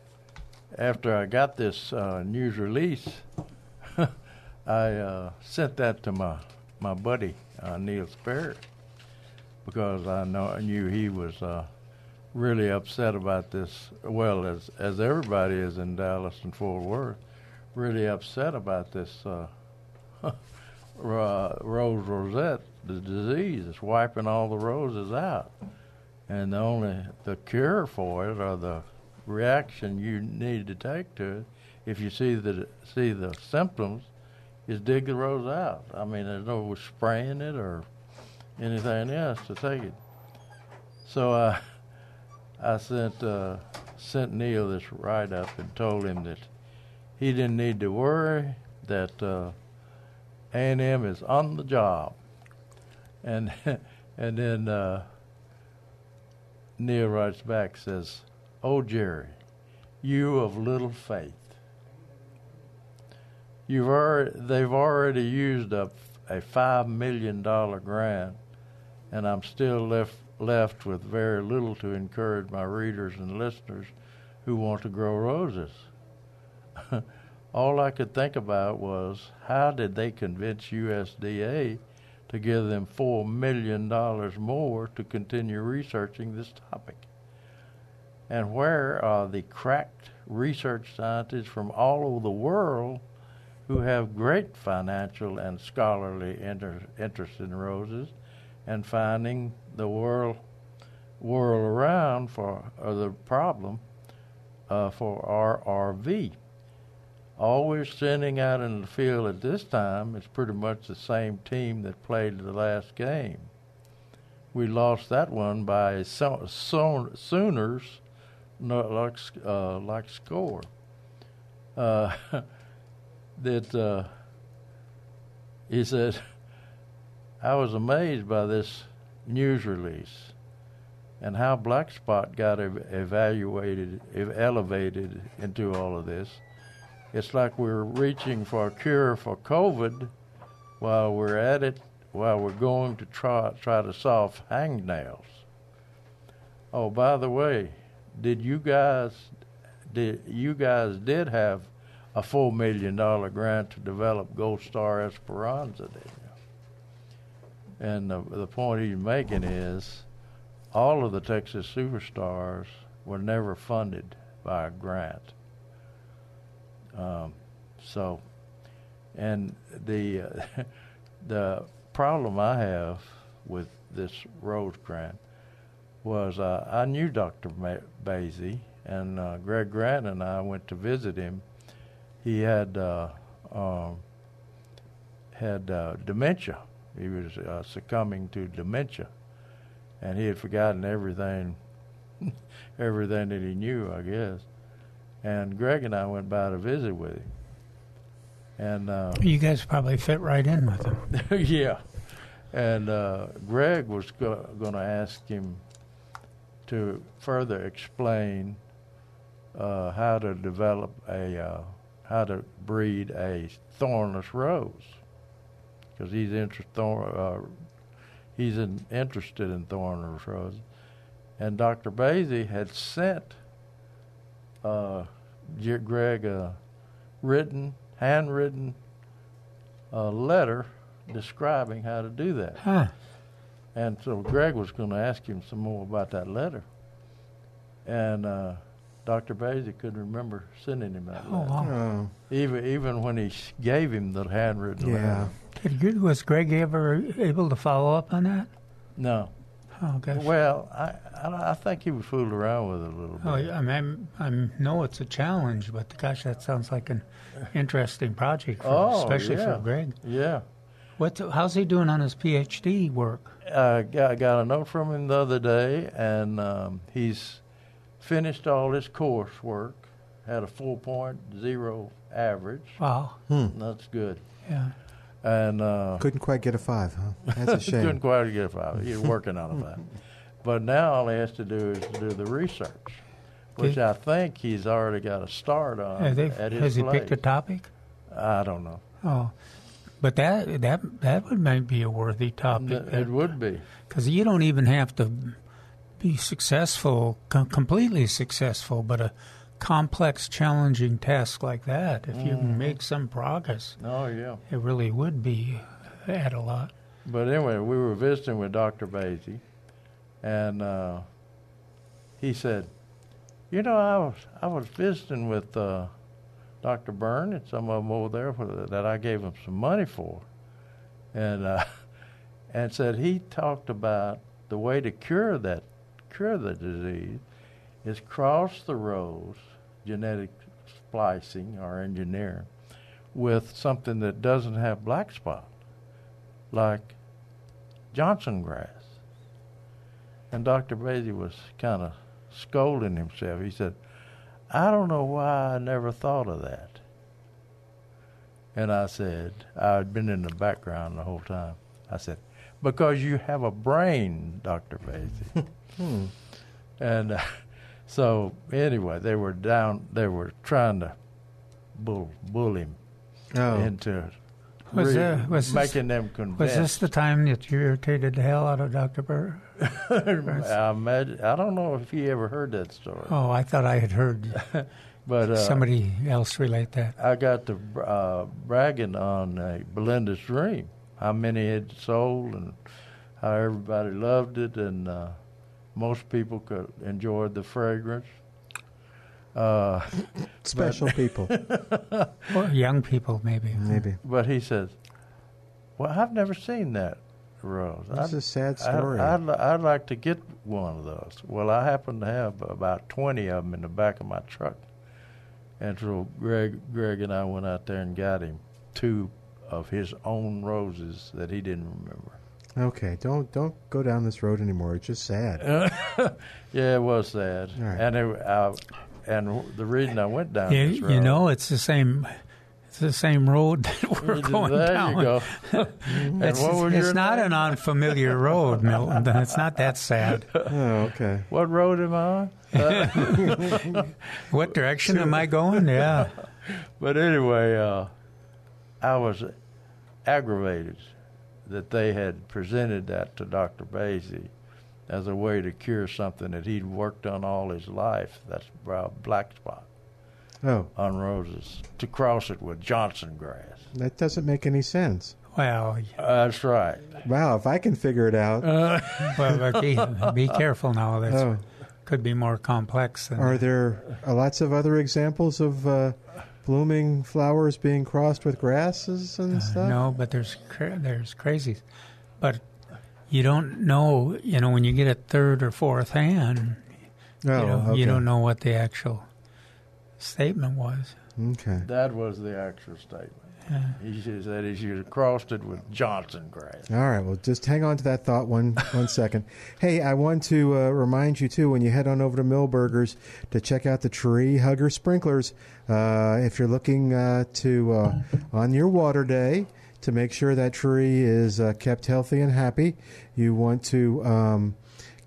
after I got this uh, news release, I uh, sent that to my my buddy uh, Neil Sperry because I know I knew he was uh, really upset about this. Well, as as everybody is in Dallas and Fort Worth, really upset about this uh, rose rosette, the disease. It's wiping all the roses out, and the only the cure for it or the reaction you need to take to it, if you see the see the symptoms, is dig the rose out. I mean, there's no spraying it or anything else to take it. So uh, I sent uh, sent Neil this write up and told him that he didn't need to worry that uh, A&M is on the job, and and then uh, Neil writes back says, "Oh Jerry, you of little faith." You've already, they've already used up a five million dollar grant, and I'm still left left with very little to encourage my readers and listeners who want to grow roses. All I could think about was how did they convince USDA to give them four million dollars more to continue researching this topic? And where are the cracked research scientists from all over the world who have great financial and scholarly inter- interest in roses and finding the world whirl around for the problem uh, for RRV. All we're sending out in the field at this time is pretty much the same team that played the last game. We lost that one by so, so, Sooners like, uh, like score. Uh, that uh, he said, I was amazed by this news release and how Black Spot got ev- evaluated, ev- elevated into all of this. It's like we're reaching for a cure for COVID while we're at it, while we're going to try try to solve hangnails. Oh, by the way, did you guys did you guys did have a four million dollar grant to develop Gold Star Esperanza, did you? And the, the point he's making is all of the Texas superstars were never funded by a grant. Um, so, and the uh, the problem I have with this Rose grant was uh, I knew Dr. Ma- Basye, and uh, Greg Grant and I went to visit him. He had uh, um, had uh, dementia. He was uh, succumbing to dementia and he had forgotten everything, everything that he knew, I guess. And Greg and I went by to visit with him, and uh, you guys probably fit right in with him. yeah, and uh, Greg was go- going to ask him to further explain uh, how to develop a uh, how to breed a thornless rose because he's interested uh, he's in, interested in thornless roses. And Dr. Basye had sent uh, Greg a written, handwritten uh, letter describing how to do that. Huh. And so Greg was going to ask him some more about that letter. And uh, Dr. Basye couldn't remember sending him that Oh, letter. wow. Even even when he gave him the handwritten Yeah. letter. Did you, was Greg ever able to follow up on that? No. Oh, gosh. Well, I, I I think he was fooled around with it a little bit. Oh, yeah, I mean, I know it's a challenge, but gosh, that sounds like an interesting project, for, Oh, especially yeah. for Greg. Yeah. What? How's he doing on his PhD work? I got, got a note from him the other day, and um, he's finished all his coursework, had a 4.0 average. Wow. That's good. Yeah. And uh, Couldn't quite get a five, huh? That's a shame. couldn't quite get a five. He's working on a five. But now all he has to do is do the research, which Did- I think he's already got a start on they- at his has he place. picked a topic? I don't know. Oh, but that that that would might be a worthy topic. It would be. because you don't even have to be successful, com- completely successful, but a complex, challenging task like that. If you can make some progress, Oh yeah. it really would be add a lot. But anyway, we were visiting with Dr. Basye, and uh, he said, "You know, I was I was visiting with uh, Dr. Byrne and some of them over there for the, that I gave him some money for, and uh, and said he talked about the way to cure that cure the disease is cross the rows, genetic splicing or engineering, with something that doesn't have black spot, like Johnson grass. And Dr. Basye was kind of scolding himself. He said, I don't know why I never thought of that. And I said, I had been in the background the whole time. I said, because you have a brain, Dr. Basye. Hmm. And uh, so, anyway, they were down, they were trying to bull, bull him Oh. into Was, re- uh, was this- making them Was this the time that you irritated the hell out of Dr. Burr? I, imagine, I don't know if he ever heard that story. Oh, I thought I had heard But uh, somebody else relate that. I got to uh, bragging on uh, Belinda's Dream, how many had sold and how everybody loved it, and uh, most people could enjoy the fragrance. Uh, Special people, Or young people, maybe. maybe. but he says, "Well, I've never seen that rose. That's I'd- a sad I'd- story. I'd, I'd like to get one of those. Well, I happen to have about 20 of them in the back of my truck. And so Greg, Greg and I went out there and got him two of his own roses that he didn't remember. Okay, don't don't go down this road anymore. It's just sad. Yeah, it was sad. All right. And it, I, and the reason I went down You, this road, you know, it's the same. It's the same road that we're going there down. you go. It's, what was it's not name? an unfamiliar road, Milton. It's not that sad. Oh, okay. What road am I on? What direction am I going? Yeah. But anyway, uh, I was aggravated that they had presented that to Dr. Basye as a way to cure something that he'd worked on all his life. That's brown black spot Oh, on roses to cross it with Johnson grass. that doesn't make any sense. Well, That's right. Wow, if I can figure it out. well but be, be careful now. That's oh, could be more complex than are there uh, lots of other examples of uh, blooming flowers being crossed with grasses and stuff? Uh, No, but there's cra- there's crazies, but you don't know. You know, when you get it third or fourth hand, Oh, you, know, okay. you don't know what the actual statement was. Okay. That was the actual statement. He should- said he should have crossed it with Johnson grass. All right. Well, just hang on to that thought one one second. Hey, I want to uh, remind you too when you head on over to Milberger's to check out the Tree Hugger sprinklers. Uh, if you're looking uh, to uh, on your water day to make sure that tree is uh, kept healthy and happy, you want to. Um,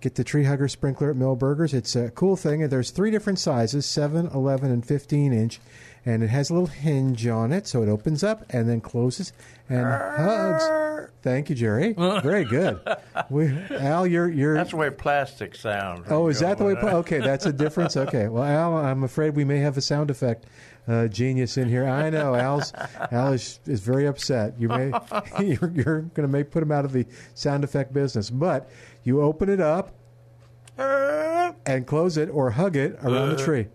Get the Tree Hugger sprinkler at Milberger's. It's a cool thing. There's three different sizes 7, 11, and 15 inch. And it has a little hinge on it, so it opens up and then closes and hugs. Thank you, Jerry. Very good. We, Al, you're you're. That's the way plastic sounds. oh, is that the way? Okay, that's a difference. Okay. Well, Al, I'm afraid we may have a sound effect uh, genius in here. I know Al's Al is, is very upset. You may you're, you're going to make put him out of the sound effect business, but you open it up and close it or hug it around the tree.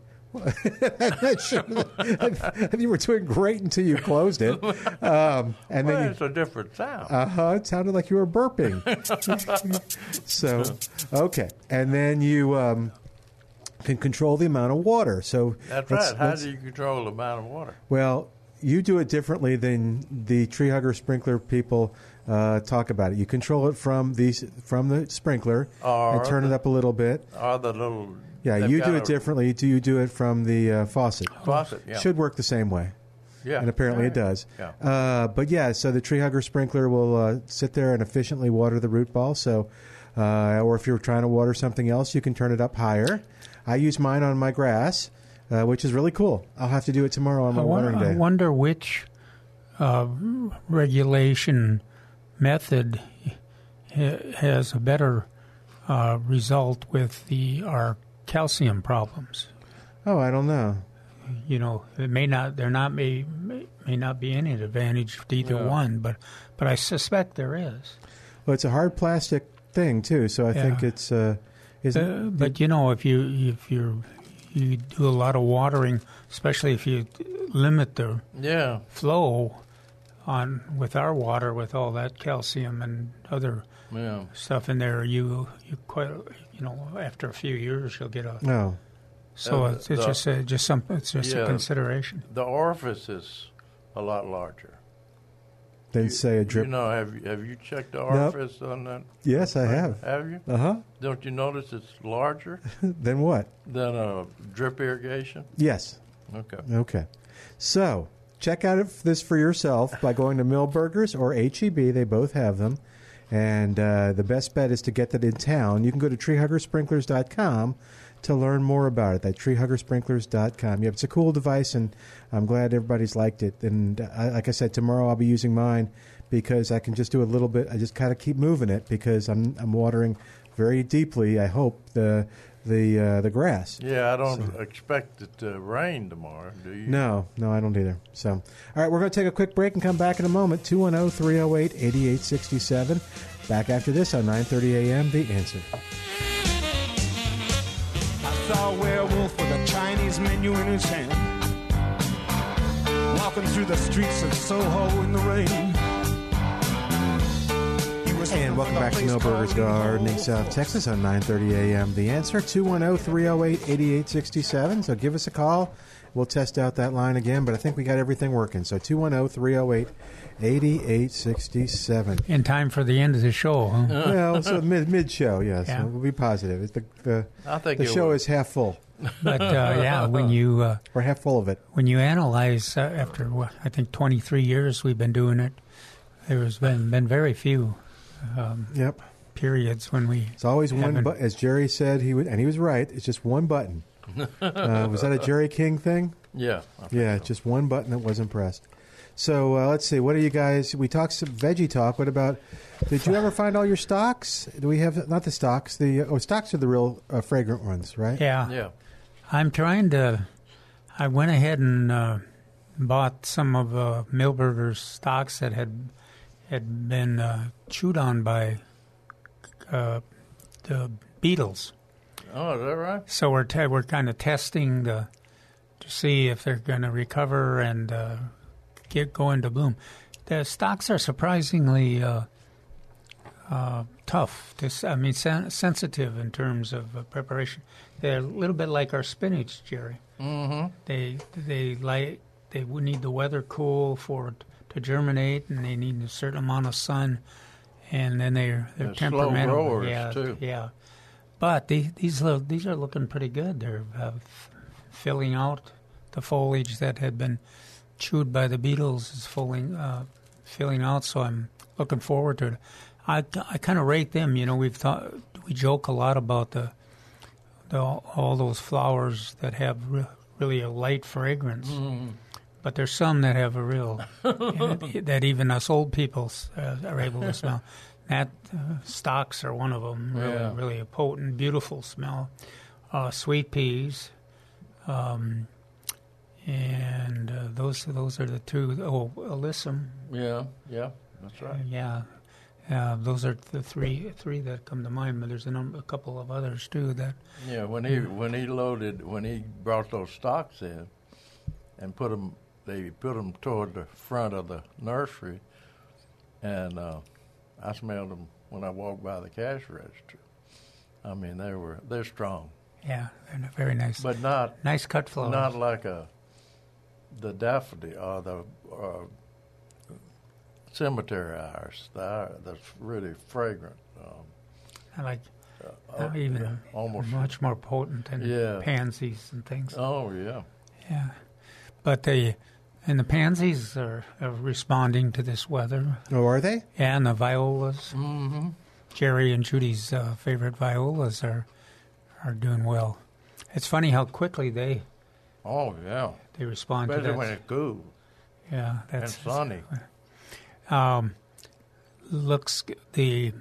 You were doing great until you closed it, um, and Well, then it's a different sound. uh huh. It sounded like you were burping. so, okay, and then you um, can control the amount of water. So That's let's- right. How do you control the amount of water? Well, you do it differently than the tree hugger sprinkler people uh, talk about it. You control it from the from the sprinkler Or and turn it up a little bit. Or the little. Yeah, you do it differently. Do you do it from the uh, faucet? Faucet, yeah. Should work the same way. Yeah. And apparently it does. Yeah. Uh, but yeah, so the tree hugger sprinkler will uh, sit there and efficiently water the root ball. So, uh, or if you're trying to water something else, you can turn it up higher. I use mine on my grass, uh, which is really cool. I'll have to do it tomorrow on my I, won- watering day. I wonder which uh, regulation method has a better uh, result with the our calcium problems. oh, I don't know. You know, it may not there not may may, may not be any advantage to either Yeah. one, but but I suspect there is. Well, it's a hard plastic thing too, so I think it's uh, Isn't Uh, but you know, if you if you you do a lot of watering, especially if you limit the Yeah. flow on with our water with all that calcium and other Yeah. stuff in there, you you quite you know after a few years you'll get a no. so Uh, it's, it's the- just a, just some it's just Yeah. a consideration. The orifice is a lot larger. They say a drip. You know, have you, have you checked the orifice on that? yes, I have. Have you? Uh huh. Don't you notice it's larger than what? than a drip irrigation? Yes. Okay. Okay. So check out this for yourself by going to Milberger's or HEB. They both have them. And uh, the best bet is to get that in town. You can go to treehuggersprinklers.com to learn more about it. That treehuggersprinklers.com. Yeah, it's a cool device, and I'm glad everybody's liked it. And I, like I said, tomorrow I'll be using mine because I can just do a little bit. I just kind of keep moving it because I'm I'm watering very deeply. I hope the the uh, the grass. Yeah, I don't expect it to rain tomorrow, do you? No, no, I don't either. So, all right, we're going to take a quick break and come back in a moment. 210 308 8867. Back after this on 9:30 a.m. The Answer. I saw a werewolf with a Chinese menu in his hand. Walking through the streets of Soho in the rain. He was And welcome back to Milberger's Gardening, South Texas on 9:30 a.m. The Answer oh, 210-308-8867. So give us a call. We'll test out that line again, but I think we got everything working. So oh, 210-308-8867. In time for the end of the show, huh? well, so mid mid show, yes. Yeah. So we'll be positive. It's the the, I think the show will. is half full. But uh, yeah, when you uh, We're half full of it. when you analyze uh, after what, I think 23 years we've been doing it, there's been been very few um, Yep. periods when we It's always one haven't- button. As Jerry said, he would, and he was right. It's just one button. Uh, was that a Jerry King thing? Yeah. Yeah, so. just one button that wasn't pressed. So uh, let's see. What are you guys? We talked some veggie talk. What about? Did you ever find all your stocks? Do we have not the stocks? The oh, stocks are the real uh, fragrant ones, right? yeah. Yeah. I'm trying to. I went ahead and uh, bought some of uh, Milberger's stocks that had had been uh, chewed on by uh, the beetles. Oh, is that right? So we're te- we're kind of testing the to see if they're going to recover and uh, get go into bloom. The stocks are surprisingly uh, uh, tough. To, I mean, sen- sensitive in terms of uh, preparation. They're a little bit like our spinach, Jerry. Mm-hmm. They they like they need the weather cool for to germinate, and they need a certain amount of sun, and then they're they're They're slow temperamental. growers, yeah, too. yeah. But these these look, these are looking pretty good. They're uh, f- filling out the foliage that had been chewed by the beetles is filling uh, filling out. So I'm looking forward to it. I I kind of rate them. You know, we've thought we joke a lot about the the all those flowers that have re- really a light fragrance. But there's some that have a real that even us old people uh, are able to smell. That uh, stocks are one of them. Really, Yeah. really a potent, beautiful smell. Uh, sweet peas, um, and uh, those those are the two. Oh, alyssum, Yeah. Yeah. That's right. yeah. Uh, those are the three three that come to mind. But there's a number, a couple of others too. That Yeah. When he when he loaded when he brought those stocks in, and put them they put them toward the front of the nursery, and uh, I smelled them when I walked by the cash register. I mean, they were they're strong, yeah, they're very nice. but not nice cut flowers. not like a the daffodil or the uh, cemetery iris. The that's really fragrant. Um, I like uh, uh, even almost. much more potent than Yeah. pansies and things. Oh yeah. Yeah, but the and the pansies are, are responding to this weather, Oh, are they? Yeah, and the violas. Mm-hmm. Jerry and Judy's uh, favorite violas are are doing well. It's funny how quickly they Oh yeah. they respond Especially to when that. it's cool Yeah, and that's sunny. um, looks the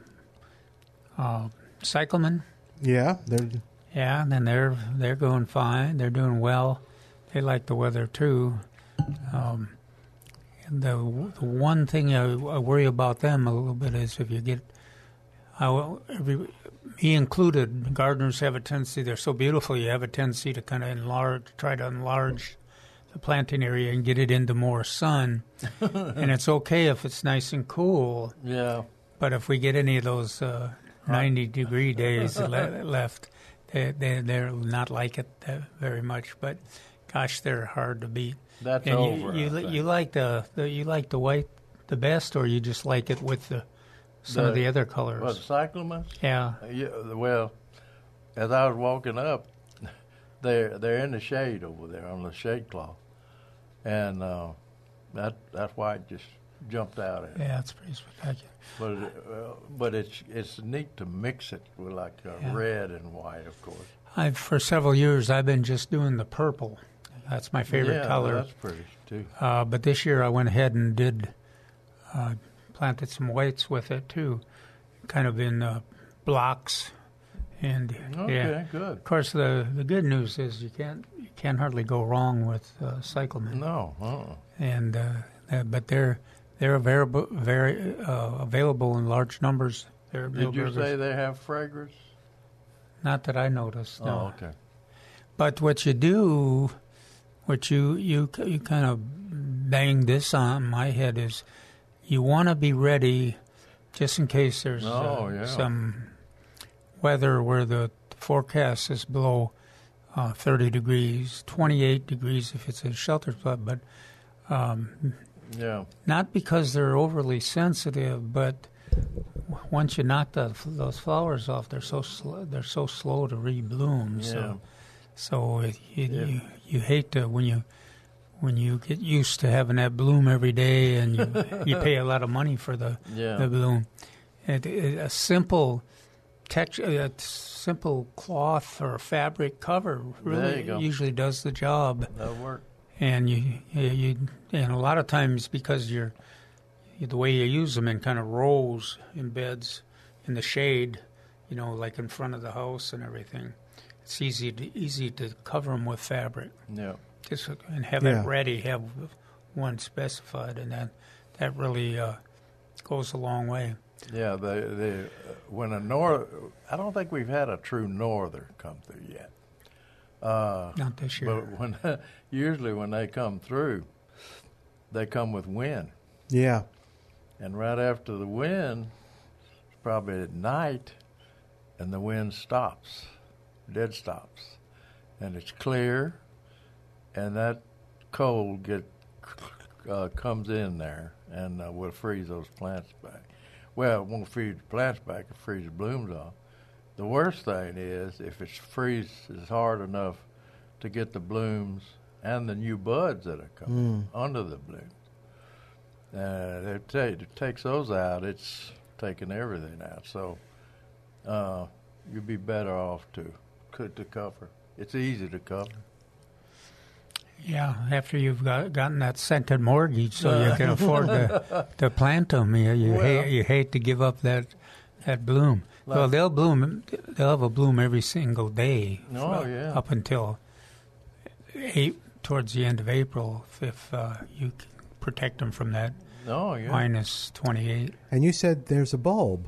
uh, cyclamen. Yeah, they're Yeah, then they're they're going fine. They're doing well. They like the weather too. Um, the the one thing I, I worry about them a little bit is if you get, I will, every he included gardeners have a tendency they're so beautiful you have a tendency to kind of enlarge try to enlarge the planting area and get it into more sun. And it's okay if it's nice and cool. Yeah. but if we get any of those uh, 90 degree days le- left they, they they're not like it uh, very much. But gosh they're hard to beat That's and over, you, you, you like the, the you like the white the best or you just like it with the some of The- the other colors What, cyclamens? yeah Yeah, well, as I was walking up, they're they're in the shade over there on the shade cloth, and uh, that that's why it just jumped out at yeah it's pretty spectacular But it, uh, but it's it's neat to mix it with like uh, Yeah. red and white, of course. I've for several years I've been just doing the purple. That's my favorite yeah, color. That's pretty too. Uh, but this year I went ahead and did uh, planted some whites with it too, kind of in uh, blocks. And Okay, yeah, good. Of course, the the good news is you can't you can't hardly go wrong with uh, cyclamen. No, uh-uh. And uh, but they're they're available very uh, available in large numbers. They're Did you Milberger's. say they have fragrance? Not that I noticed. No. Oh, okay. But what you do, what you you you kind of bang this on my head is, you want to be ready, just in case there's Oh, uh, yeah. some weather where the forecast is below uh, 30 degrees, 28 degrees if it's a sheltered spot, but um, Yeah. not because they're overly sensitive, but once you knock the, those flowers off, they're so slow, they're so slow to rebloom. Yeah. So, so it, you, Yeah. you you hate to when you when you get used to having that bloom every day, and you you pay a lot of money for the Yeah. the bloom. It, it, a simple text, uh, a simple cloth or fabric cover really usually does the job That'll work. and you, you, you and a lot of times because you're the way you use them in kind of rows in beds in the shade, you know, like in front of the house and everything. It's easy to easy to cover them with fabric. Yeah. Just and have Yeah. it ready, have one specified, and that that really uh, goes a long way. Yeah, they, they, when a north, I don't think we've had a true norther come through yet. Uh, Not this year. But when usually when they come through, they come with wind, Yeah. and right after the wind, it's probably at night, and the wind stops, dead stops, and it's clear, and that cold get uh, comes in there and uh, will freeze those plants back. Well, it won't freeze the plants back; it freezes the blooms off. The worst thing is if it freezes hard enough to get the blooms and the new buds that are coming under the blooms. Uh, it, ta- it takes those out. It's taking everything out. So uh, you'd be better off to cut to cover. It's easy to cover. Yeah, after you've got, gotten that scented mortgage, so you can afford to to plant them. You, you Well- hate you hate to give up that that bloom. well, they'll bloom. They'll have a bloom every single day. Oh, fro- yeah. Up until eight towards the end of April, if, if uh, you can protect them from that Oh yeah. minus twenty eight. And you said there's a bulb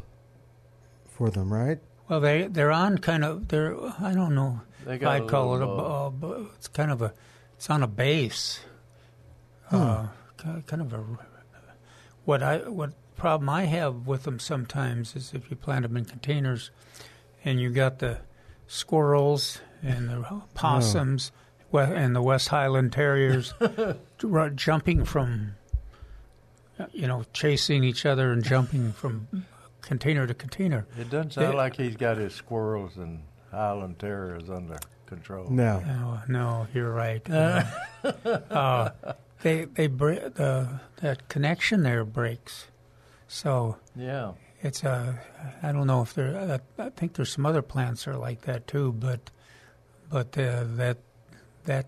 for them, right? Well, they they're on kind of they're I don't know They got I'd a call it a little bulb. It's kind of a it's on a base. Uh, kind of a what I what problem I have with them sometimes is if you plant them in containers, and you got the squirrels and the possums we- and the West Highland Terriers jumping from you know chasing each other and jumping from container to container. It doesn't sound They- like he's got his squirrels and Highland Terriers under control. No. No, no, you're right. uh, they they bre- the that connection there breaks, so Yeah. it's a. I don't know if there. I, I think there's some other plants that are like that too, but but uh, that that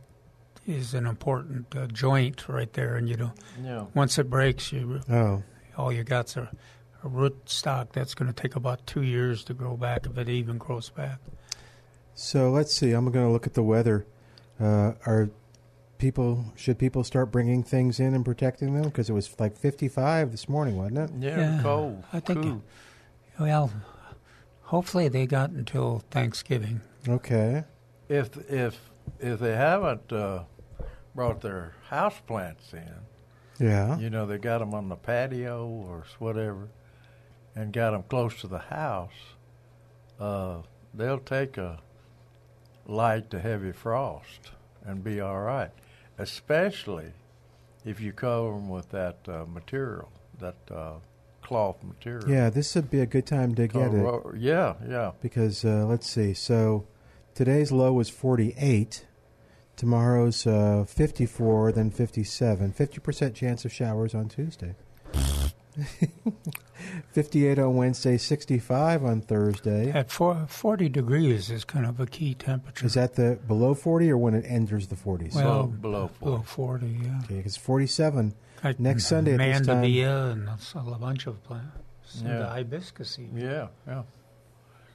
is an important uh, joint right there, and you know Yeah. once it breaks, you Oh. all you got's a, a root stock that's going to take about two years to grow back if it even grows back. So let's see. I'm going to look at the weather. Uh, are people should people start bringing things in and protecting them? Because it was like 55 this morning, wasn't it? Yeah. Yeah, Cold. I think- cool. Well, Hopefully, they got until Thanksgiving. Okay. If if if they haven't uh, brought their house plants in, Yeah. you know, they got them on the patio or whatever, and got them close to the house, uh, they'll take a light to heavy frost and be all right. Especially if you cover them with that uh, material, that uh, cloth material. Yeah, this would be a good time to get Oh, it. yeah, yeah. Because uh, let's see. So today's low was 48. Tomorrow's uh, 54, then 57. 50% chance of showers on Tuesday. 58 on Wednesday, 65 on Thursday. At four, 40 degrees is kind of a key temperature. Is that the below 40 or when it enters the 40s? well, below below 40, yeah. Okay, because 47 Like next Sunday at this time. Mandevilla and that's a bunch of plants. Yeah. the hibiscus even. Yeah, yeah.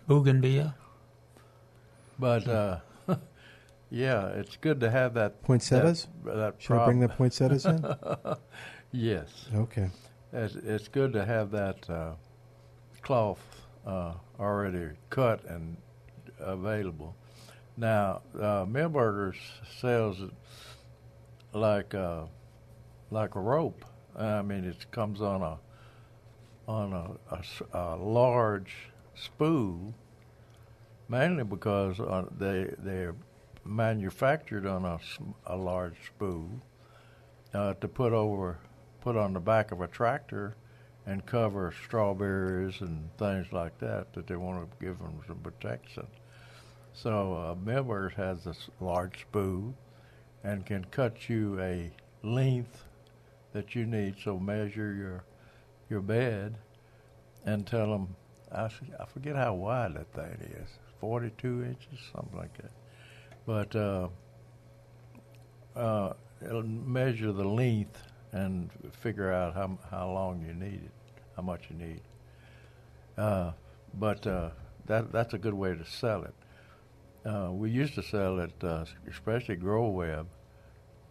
Bougainvillea. But uh, yeah, it's good to have that Poinsettias? That, that Should I bring the prob- poinsettias in? yes. Okay. It's, it's good to have that uh, cloth uh, already cut and available. Now, uh, Milberger's sells it like uh, like a rope. I mean, it comes on a on a, a a large spool, mainly because uh, they they're manufactured on a, a large spool uh, to put over put on the back of a tractor and cover strawberries and things like that that they want to give them some protection. So uh, Milberger's has this large spool and can cut you a length that you need. So measure your your bed and tell them. I, I forget how wide that thing is, 42 inches, something like that. But uh, uh, it'll measure the length and figure out how how long you need it, how much you need. Uh, but uh, that that's a good way to sell it. Uh, we used to sell it, uh, especially Grow Web,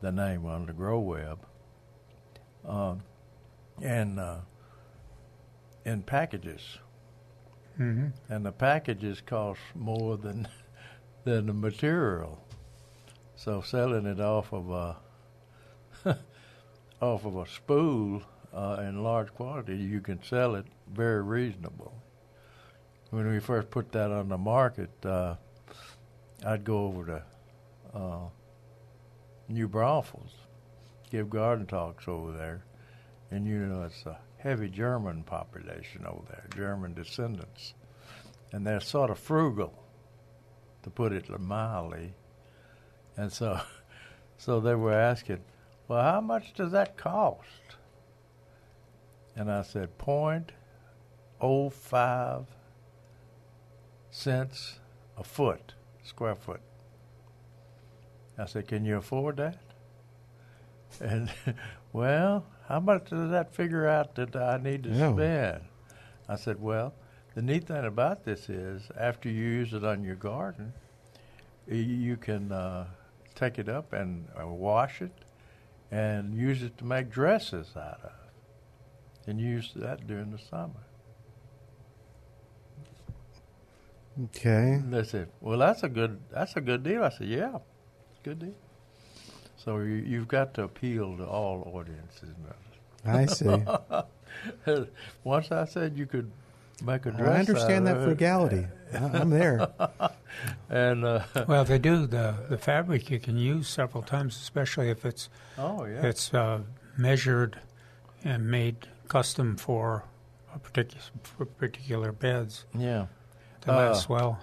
the name on the Grow Web, um, and uh, in packages. Mm-hmm. And the packages cost more than than the material. So selling it off of a off of a spool uh, in large quantity, you can sell it very reasonable. When we first put that on the market, uh, I'd go over to uh, New Braunfels, give garden talks over there, and you know it's a heavy German population over there, German descendants, and they're sort of frugal, to put it mildly, and so, so they were asking, well, how much does that cost? And I said, point oh five cents a foot, square foot. I said, can you afford that? And well, how much does that figure out that I need to Yeah. spend? I said, well, the neat thing about this is after you use it on your garden, you can uh, take it up and uh, wash it and use it to make dresses out of, and use that during the summer. Okay. And they said, "Well, that's a good that's a good deal." I said, "Yeah, good deal." So you, you've got to appeal to all audiences. I see. Once I said you could make a dress. I understand out that of it, frugality. I- I'm there. and uh, Well, they do the the fabric you can use several times, especially if it's Oh, yeah. it's uh, measured and made custom for a particular for particular beds. Yeah. they last Uh, well.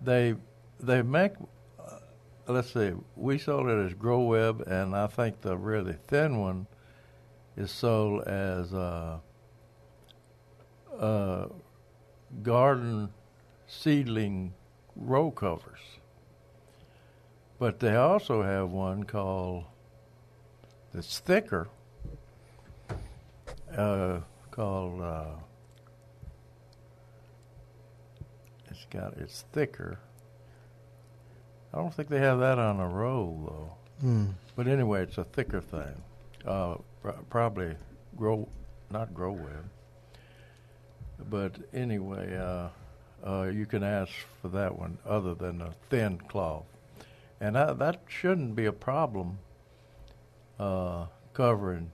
They they make. Uh, let's see. We sold it as Grow Web, and I think the really thin one is sold as uh, garden seedling row covers. But they also have one called that's thicker, uh, called. Uh, it's got it's thicker. I don't think they have that on a roll though. Hmm. But anyway, it's a thicker thing. Uh, pr- probably grow, not grow web. But anyway, uh, uh, you can ask for that one other than a thin cloth. And that, that shouldn't be a problem uh, covering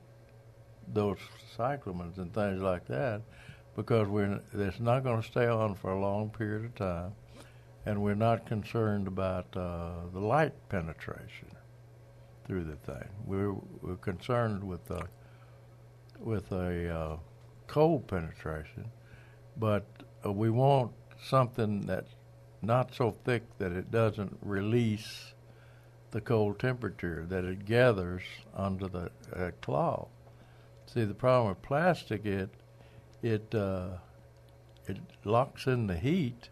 those cyclamens and things like that because we're it's not going to stay on for a long period of time, and we're not concerned about uh, the light penetration through the thing. We're, we're concerned with uh, with a uh, cold penetration, but uh, we want something that's not so thick that it doesn't release the cold temperature that it gathers under the uh, cloth. See, the problem with plastic, it it uh, it locks in the heat,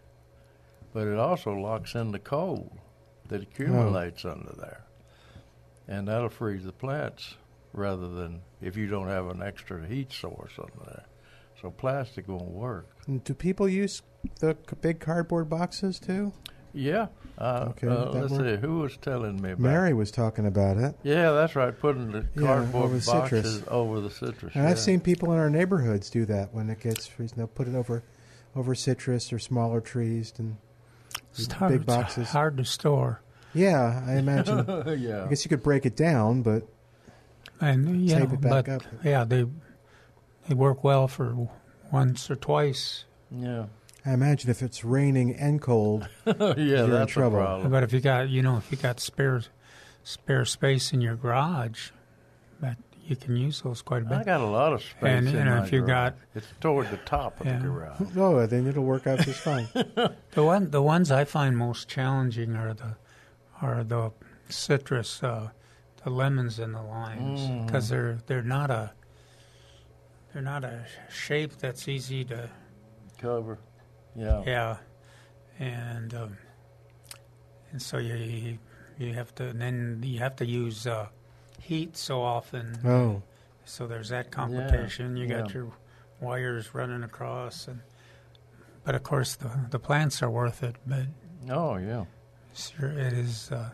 but it also locks in the cold that accumulates oh. under there, and that'll freeze the plants rather than if you don't have an extra heat source under there. So plastic won't work. Do people use the big cardboard boxes too? Yeah. Uh, okay. Uh, let's see. Who was telling me about Mary was talking about it. Yeah, that's right. Putting the cardboard over boxes citrus. over the citrus. And yeah. I've seen people in our neighborhoods do that when it gets freezing. They'll put it over over citrus or smaller trees and it's hard, big boxes. It's hard to store. Yeah, I imagine. yeah. I guess you could break it down, but and yeah, tape it back but, up. Yeah, they they work well for once or twice. Yeah. I imagine if it's raining and cold, yeah, you're that's in trouble. A problem. But if you got, you know, if you got spare spare space in your garage, that you can use those quite a bit. I got a lot of space. And in you know, my if you garage. got, it's toward the top of Yeah. the garage. Oh, then it'll work out just fine. the one the ones I find most challenging are the are the citrus, uh, the lemons and the limes, Mm. because they're they're not a they're not a shape that's easy to Cover. Yeah. yeah, and um, and so you- you you have to and then you have to use uh, heat so often. Oh. So there's that complication. Yeah. you got yeah. your wires running across, and but of course the the plants are worth it. But Oh yeah. sure, it is uh,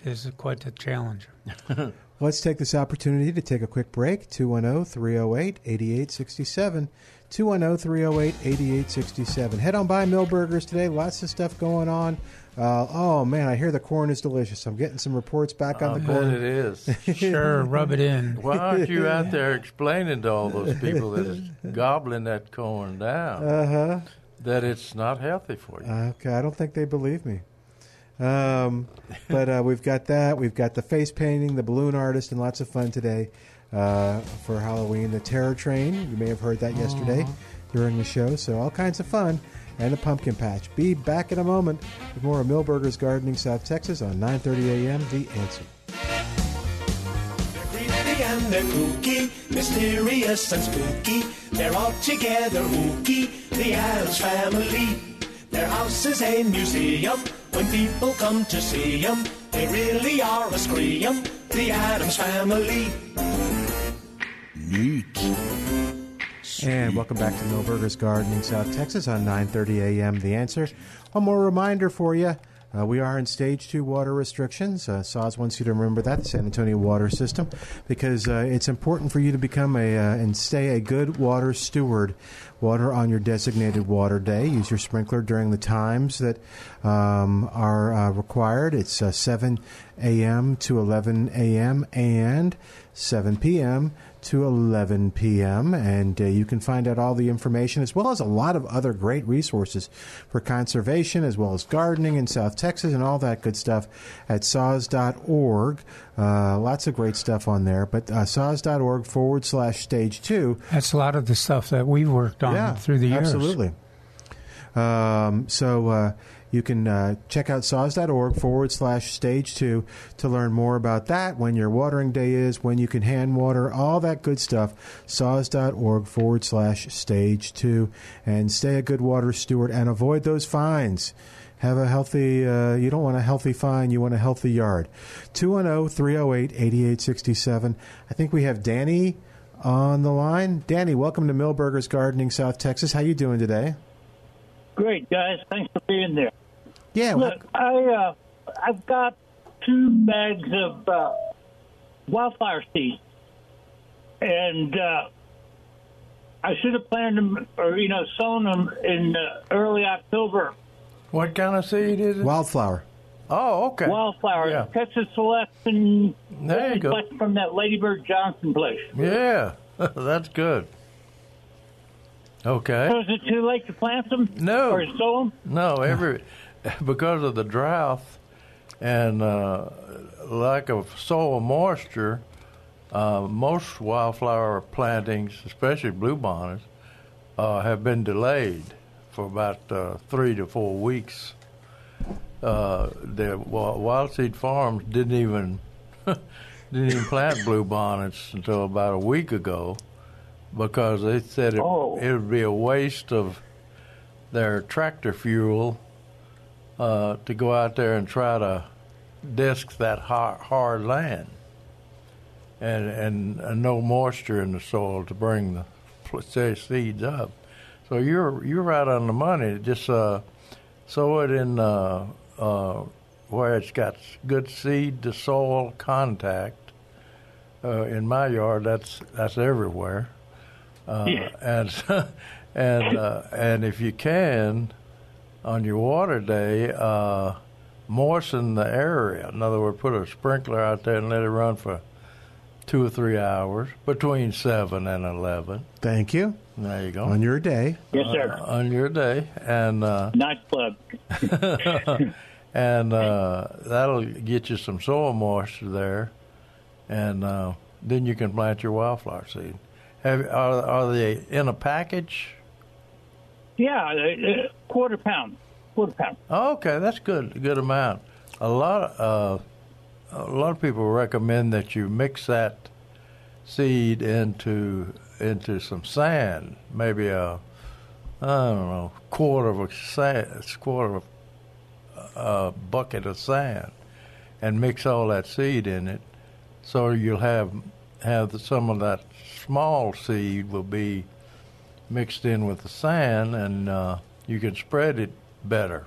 it is quite a challenge. Let's take this opportunity to take a quick break. oh, 210 308 8867. 210 308 8867. Head on by Milberger's today. Lots of stuff going on. Uh, oh, man, I hear the corn is delicious. I'm getting some reports back on I the bet corn. it is. Sure, rub it in. Why aren't you out there explaining to all those people that is gobbling that corn down Uh huh. that it's not healthy for you? Okay, I don't think they believe me. Um, but uh, we've got that. We've got the face painting, the balloon artist, and lots of fun today uh, for Halloween. The Terror Train. You may have heard that yesterday during the show. So all kinds of fun. And the pumpkin patch. Be back in a moment with more of Milberger's Gardening South Texas on 9:30 a.m. The Answer. They're Creepy and they're kooky, mysterious and spooky. They're all together ooky, the Addams family. Their house is a museum. When people come to see 'em, they really are a scream. The Addams family. neat. And welcome back to Milberger's Gardening South Texas on 9:30 a.m. The Answer. One more reminder for you. Uh, we are in stage two water restrictions. Uh, SAWS wants you to remember that, the San Antonio water system, because uh, it's important for you to become a uh, and stay a good water steward. Water on your designated water day. Use your sprinkler during the times that um, are uh, required. It's uh, 7 a.m. to 11 a.m. and 7 p.m. to 11 p.m. And uh, you can find out all the information as well as a lot of other great resources for conservation as well as gardening in South Texas and all that good stuff at saws.org. Uh, lots of great stuff on there, but uh, saws.org forward slash stage two That's a lot of the stuff that we've worked on yeah, through the years. Absolutely. Um, so uh, you can uh, check out saws.org forward slash stage two to learn more about that, when your watering day is, when you can hand water, all that good stuff. Saws.org forward slash stage two. And stay a good water steward and avoid those fines. Have a healthy, uh, you don't want a healthy fine, you want a healthy yard. oh, 210 308 8867. I think we have Danny on the line. Danny, welcome to Milberger's Gardening, South Texas. How you doing today? Great, guys. Thanks for being there. Yeah, Look, I uh, I've got two bags of uh, wildfire seed, and uh, I should have planted them, or you know, sown them in uh, early October. What kind of seed is it? Wildflower. Oh, okay. Wildflower, Yeah. Texas Select, and There you go. From that Lady Bird Johnson place. Yeah, that's good. Okay. So is it too late to plant them? No. Or sow them? No, every because of the drought and uh, lack of soil moisture, uh, most wildflower plantings, especially bluebonnets, uh, have been delayed for about uh, three to four weeks. Uh, the Wild Seed Farms didn't even didn't even plant bluebonnets until about a week ago because they said it, it would be a waste of their tractor fuel uh, to go out there and try to disc that hard, hard land and, and and no moisture in the soil to bring the say, seeds up. So you're you're right on the money. Just uh, sow it in uh, uh, where it's got good seed to soil contact. Uh, in my yard, that's that's everywhere. Uh, Yeah. And and uh, and if you can, on your water day, uh, moisten the area. In other words, put a sprinkler out there and let it run for two or three hours between seven and eleven. Thank you. There you go. On your day. Yes, sir. Uh, on your day, and uh, Nice plug. and uh, that'll get you some soil moisture there, and uh, then you can plant your wildflower seed. Have are, are they in a package? Yeah, uh, uh, quarter pound. Quarter pound. Okay, that's good. A good amount. A lot. Uh, a lot of people recommend that you mix that seed into into some sand, maybe a I don't know quarter of a sand, quarter of a bucket of sand, and mix all that seed in it, so you'll have have some of that small seed will be mixed in with the sand, and uh, you can spread it better,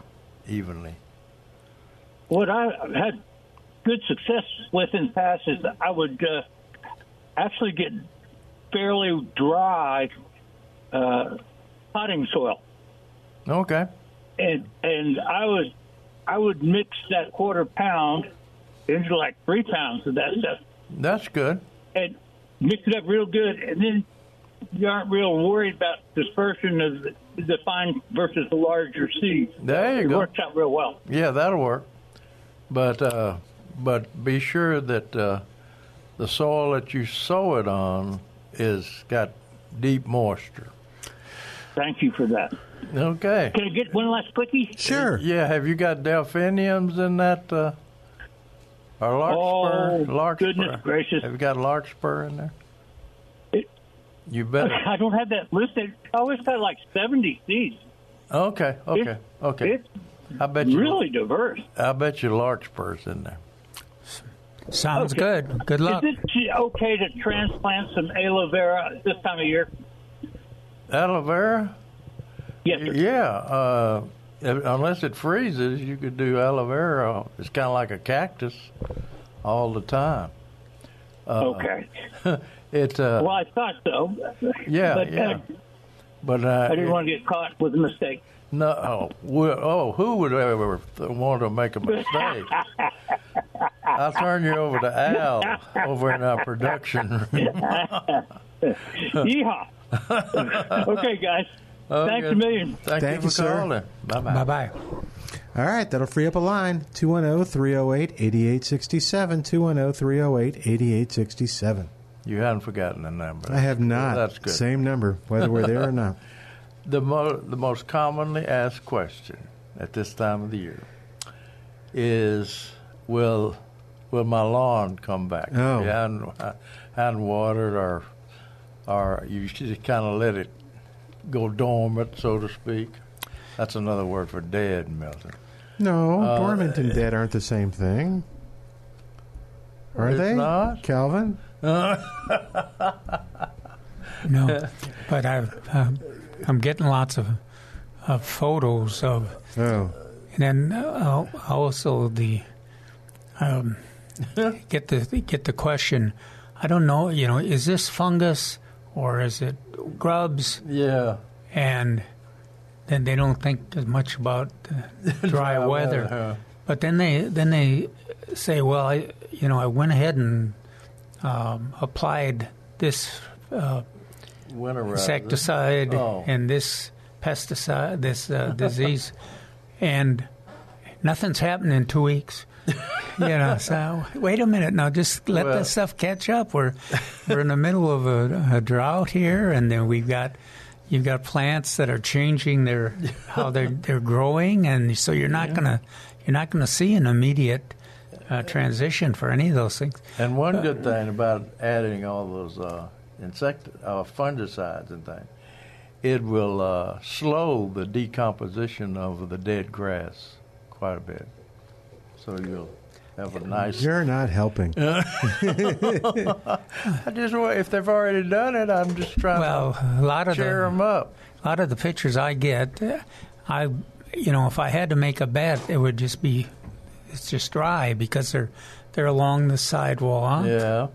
evenly. What I had good success with in the past is I would uh, actually get fairly dry uh, potting soil, Okay. and and I would I would mix that quarter pound into like three pounds of that stuff, That's good. and mix it up real good, and then you aren't real worried about dispersion of the, the fine versus the larger seeds. There you it go. works out real well. Yeah, that'll work. But uh, but be sure that uh, the soil that you sow it on is got deep moisture. Thank you for that. Okay. Can I get one last quickie? Sure. Yeah. Have you got delphiniums in that? Uh, or larkspur? Oh, larkspur. goodness gracious. Have you got larkspur in there? you better. I don't have that listed. I always got like 70 seeds. Okay. Okay. It's- okay. it's I bet you. really diverse. I bet you larkspur's in there. Sounds Okay. good. Good luck. Is it okay to transplant some aloe vera this time of year? Aloe vera? Yes, sir. Yeah. Uh, if- unless it freezes, you could do aloe vera. It's kind of like a cactus all the time. Uh, okay. It. Uh, Well, I thought so. yeah. but, yeah. Uh, but uh, I didn't want to get caught with a mistake. No. Oh, oh, who would ever want to make a mistake? I'll turn you over to Al over in our production room. Yeehaw. okay, guys. Thanks a million. Thank, Thank you you, for sir. Bye bye. Bye bye. All right, that'll free up a line. oh, 210 308 8867. 210 308 8867. You haven't forgotten the number. I have not. That's good. Same number, whether we're there or not. The mo- the most commonly asked question at this time of the year is will will my lawn come back? Oh. You hadn't, hadn't watered or or you should just kind of let it go dormant, so to speak. That's another word for dead, Milton. No, Uh, dormant and dead aren't the same thing. Are they? not? Calvin? No, but I've, um, I'm getting lots of, of photos of, Oh. and then uh, also the um, get the get the question. I don't know. You know, is this fungus or is it grubs? Yeah. And then they don't think as much about the dry, Dry weather. weather, huh. But then they then they say, well, I you know I went ahead and um, applied this uh, insecticide Oh. and this pesticide, this uh, disease, and nothing's happened in two weeks. You know, so wait a minute now, just let Well- that stuff catch up. We're we're in the middle of a, a drought here, and then we've got you've got plants that are changing their how they're they're growing, and so you're not gonna you're not gonna see an immediate uh, transition for any of those things. And one good thing about adding all those uh, insect uh, fungicides and things, it will uh, slow the decomposition of the dead grass quite a bit. So you'll have a nice. You're not helping. I just wa- if they've already done it, I'm just trying Well, to a lot of cheer the, them up. A lot of the pictures I get, uh, I, you know, if I had to make a bet, it would just be, it's just dry because they're they're along the sidewalk. Yeah.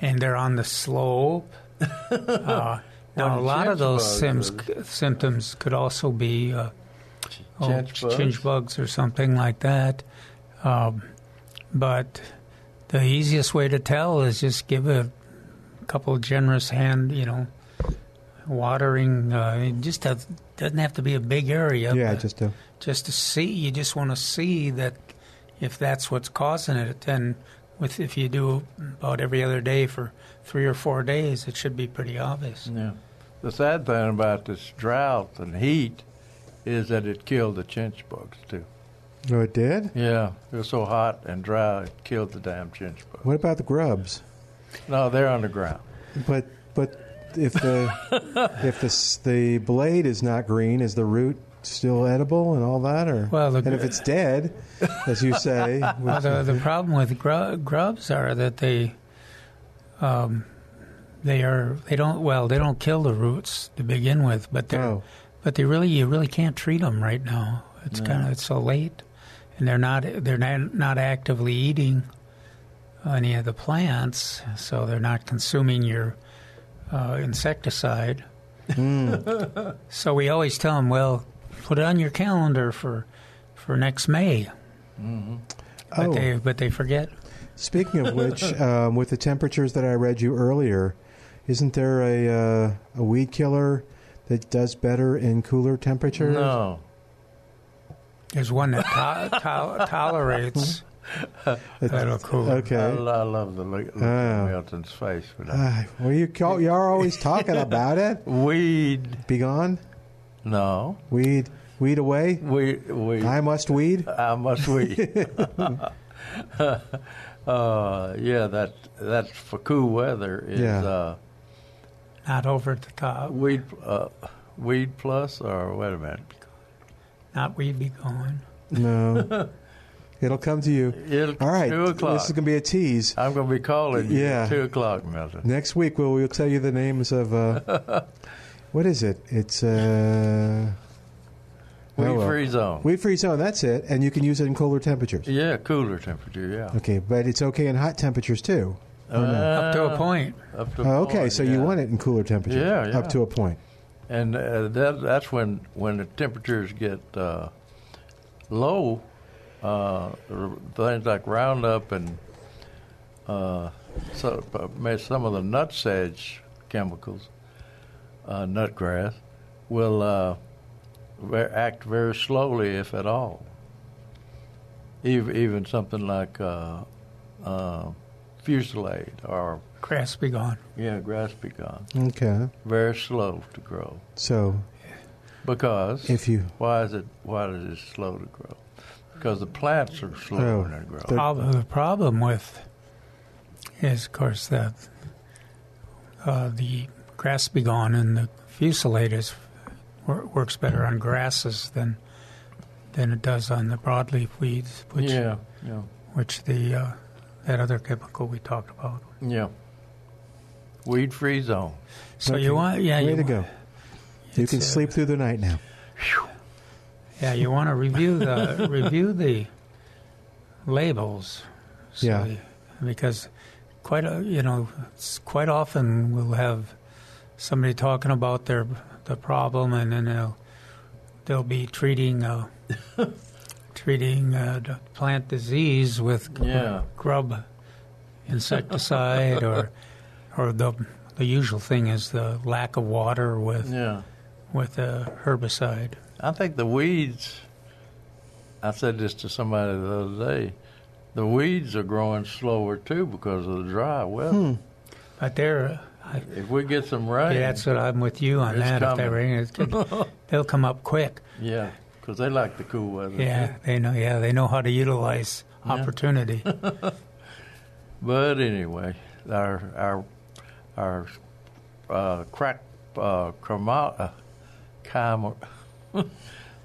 And they're on the slope. uh, now, a lot of those bugs syms, symptoms could also be uh, oh, Chinch bugs? chinch bugs or something like that. Um, but the easiest way to tell is just give a couple of generous hand, you know, watering. Uh, it just does, doesn't have to be a big area. Yeah, just to just to see. You just want to see that if that's what's causing it, then with if you do about every other day for three or four days, it should be pretty obvious. Yeah. The sad thing about this drought and heat is that it killed the chinch bugs too. Oh, it did. Yeah, it was so hot and dry, it killed the damn chinch bugs. What about the grubs? No, they're underground. But but if the if the the blade is not green, is the root still edible and all that, or Well, the- and if it's dead, as you say, Well, the, the problem with gru- grubs are that they, um, they are they don't well they don't kill the roots to begin with, but they are but they really you really can't treat them right now. It's No. kind of it's so late, and they're not they're not, not actively eating any of the plants, so they're not consuming your uh, insecticide. so we always tell them, well, put it on your calendar for for next May. Mm-hmm. But Oh. they but they forget. Speaking of which, um, with the temperatures that I read you earlier, isn't there a uh, a weed killer that does better in cooler temperatures? No. There's one that to- to- tolerates that'll cool. Okay. I, I love the look, look Ah. of Milton's face for that. Uh, well, you call, you're always talking about it. Weed. Be gone. No. Weed. Weed away. Weed. weed. I must weed. I must weed. uh, yeah, that that for cool weather is Yeah. uh, Not over at the top. weed uh, weed plus or wait a minute. Not we'd be going. No. It'll come to you. It'll- All right. two o'clock. This is going to be a tease. I'm going to be calling you Yeah. at two o'clock, Milton. Next week, we'll, we'll tell you the names of. Uh, what is it? It's. Uh, Weed oh, well. free zone. Weed free zone, that's it. And you can use it in cooler temperatures. Yeah, cooler temperature. Yeah. Okay, but it's okay in hot temperatures too. or no? Up to a point. Up to a Oh, okay, point, so yeah. you want it in cooler temperatures. Yeah, yeah. Up to a point. And uh, that, that's when when the temperatures get uh, low, uh, things like Roundup and uh, so, uh, some of the nutsedge chemicals, uh, nutgrass, will act very slowly, if at all. Even, even something like fusilade or Grass be gone. yeah, grass be gone. Okay. Very slow to grow. So Because If you- why is it why is it slow to grow? Because the plants are slow Oh, when they grow. Problem, the problem with is, of course, that uh, the grass be gone and the fusilade works better on grasses than than it does on the broadleaf weeds, which Yeah, yeah. which the uh, that other chemical we talked about. Yeah. Weed free zone. So Okay. you want, yeah, way you to wa- go. You can uh, sleep through the night now. Yeah, you want to review the review the labels. So Yeah. you- because quite a, you know it's quite often we'll have somebody talking about their the problem, and then they'll they'll be treating uh, treating uh, the plant disease with Yeah. grub insecticide or or the the usual thing is the lack of water with Yeah. with a herbicide. I think the weeds. I said this to somebody the other day. The weeds are growing slower too because of the dry weather. Hmm. But they're I, If we get some rain, yeah, that's what I'm with you on It's that. If they coming. rain, it's good. they'll come up quick. yeah, because they like the cool weather. Yeah, they know. Yeah, they know how to utilize Yeah. opportunity. But anyway, our our our uh, crack uh, crema- uh,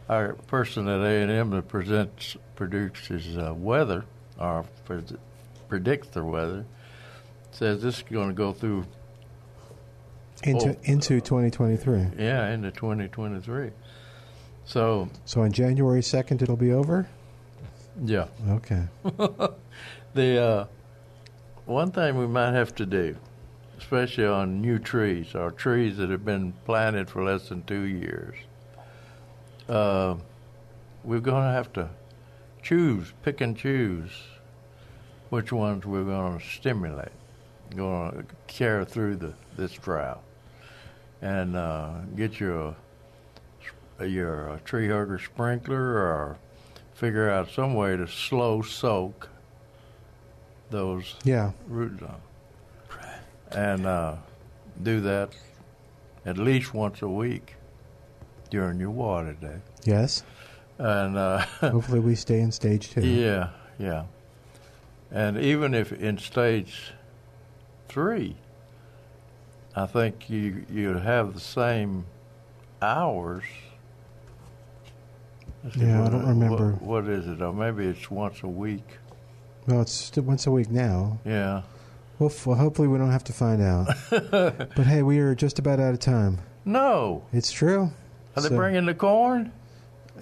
our person at A and M that presents produces uh, weather or predicts the weather says this is going to go through Into Oh. into 2023. yeah into 2023. So So on January 2nd, it'll be over. yeah. Okay. the uh, one thing we might have to do, especially on new trees or trees that have been planted for less than two years, uh, we're going to have to choose, pick and choose which ones we're going to stimulate, going to carry through the this drought, and uh, get your your uh, tree hugger sprinkler or figure out some way to slow soak those Yeah. root zones. And uh, do that at least once a week during your water day. Yes. And uh, Hopefully, we stay in stage two. yeah, yeah. And even if in stage three, I think you you'd have the same hours. See, Yeah, I don't remember. What, what is it? Or maybe it's once a week. Well, it's once a week now. Yeah. Well, f- well, hopefully, we don't have to find out. but hey, we are just about out of time. No. It's true. Are they So- bringing the corn?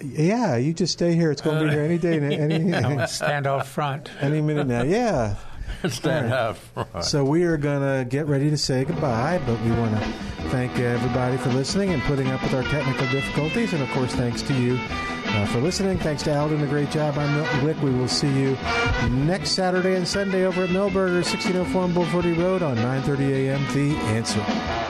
Yeah, you just stay here. It's going to be here any day, any I'll stand out front. any minute now. Yeah. Stand All right. out front. So we are going to get ready to say goodbye, but we want to thank everybody for listening and putting up with our technical difficulties. And of course, thanks to you uh, for listening. Thanks to Al doing a great job. I'm Milton Glick. We will see you next Saturday and Sunday over at Milberger, 1604 on Bulverde Road on 9:30 a.m. The Answer.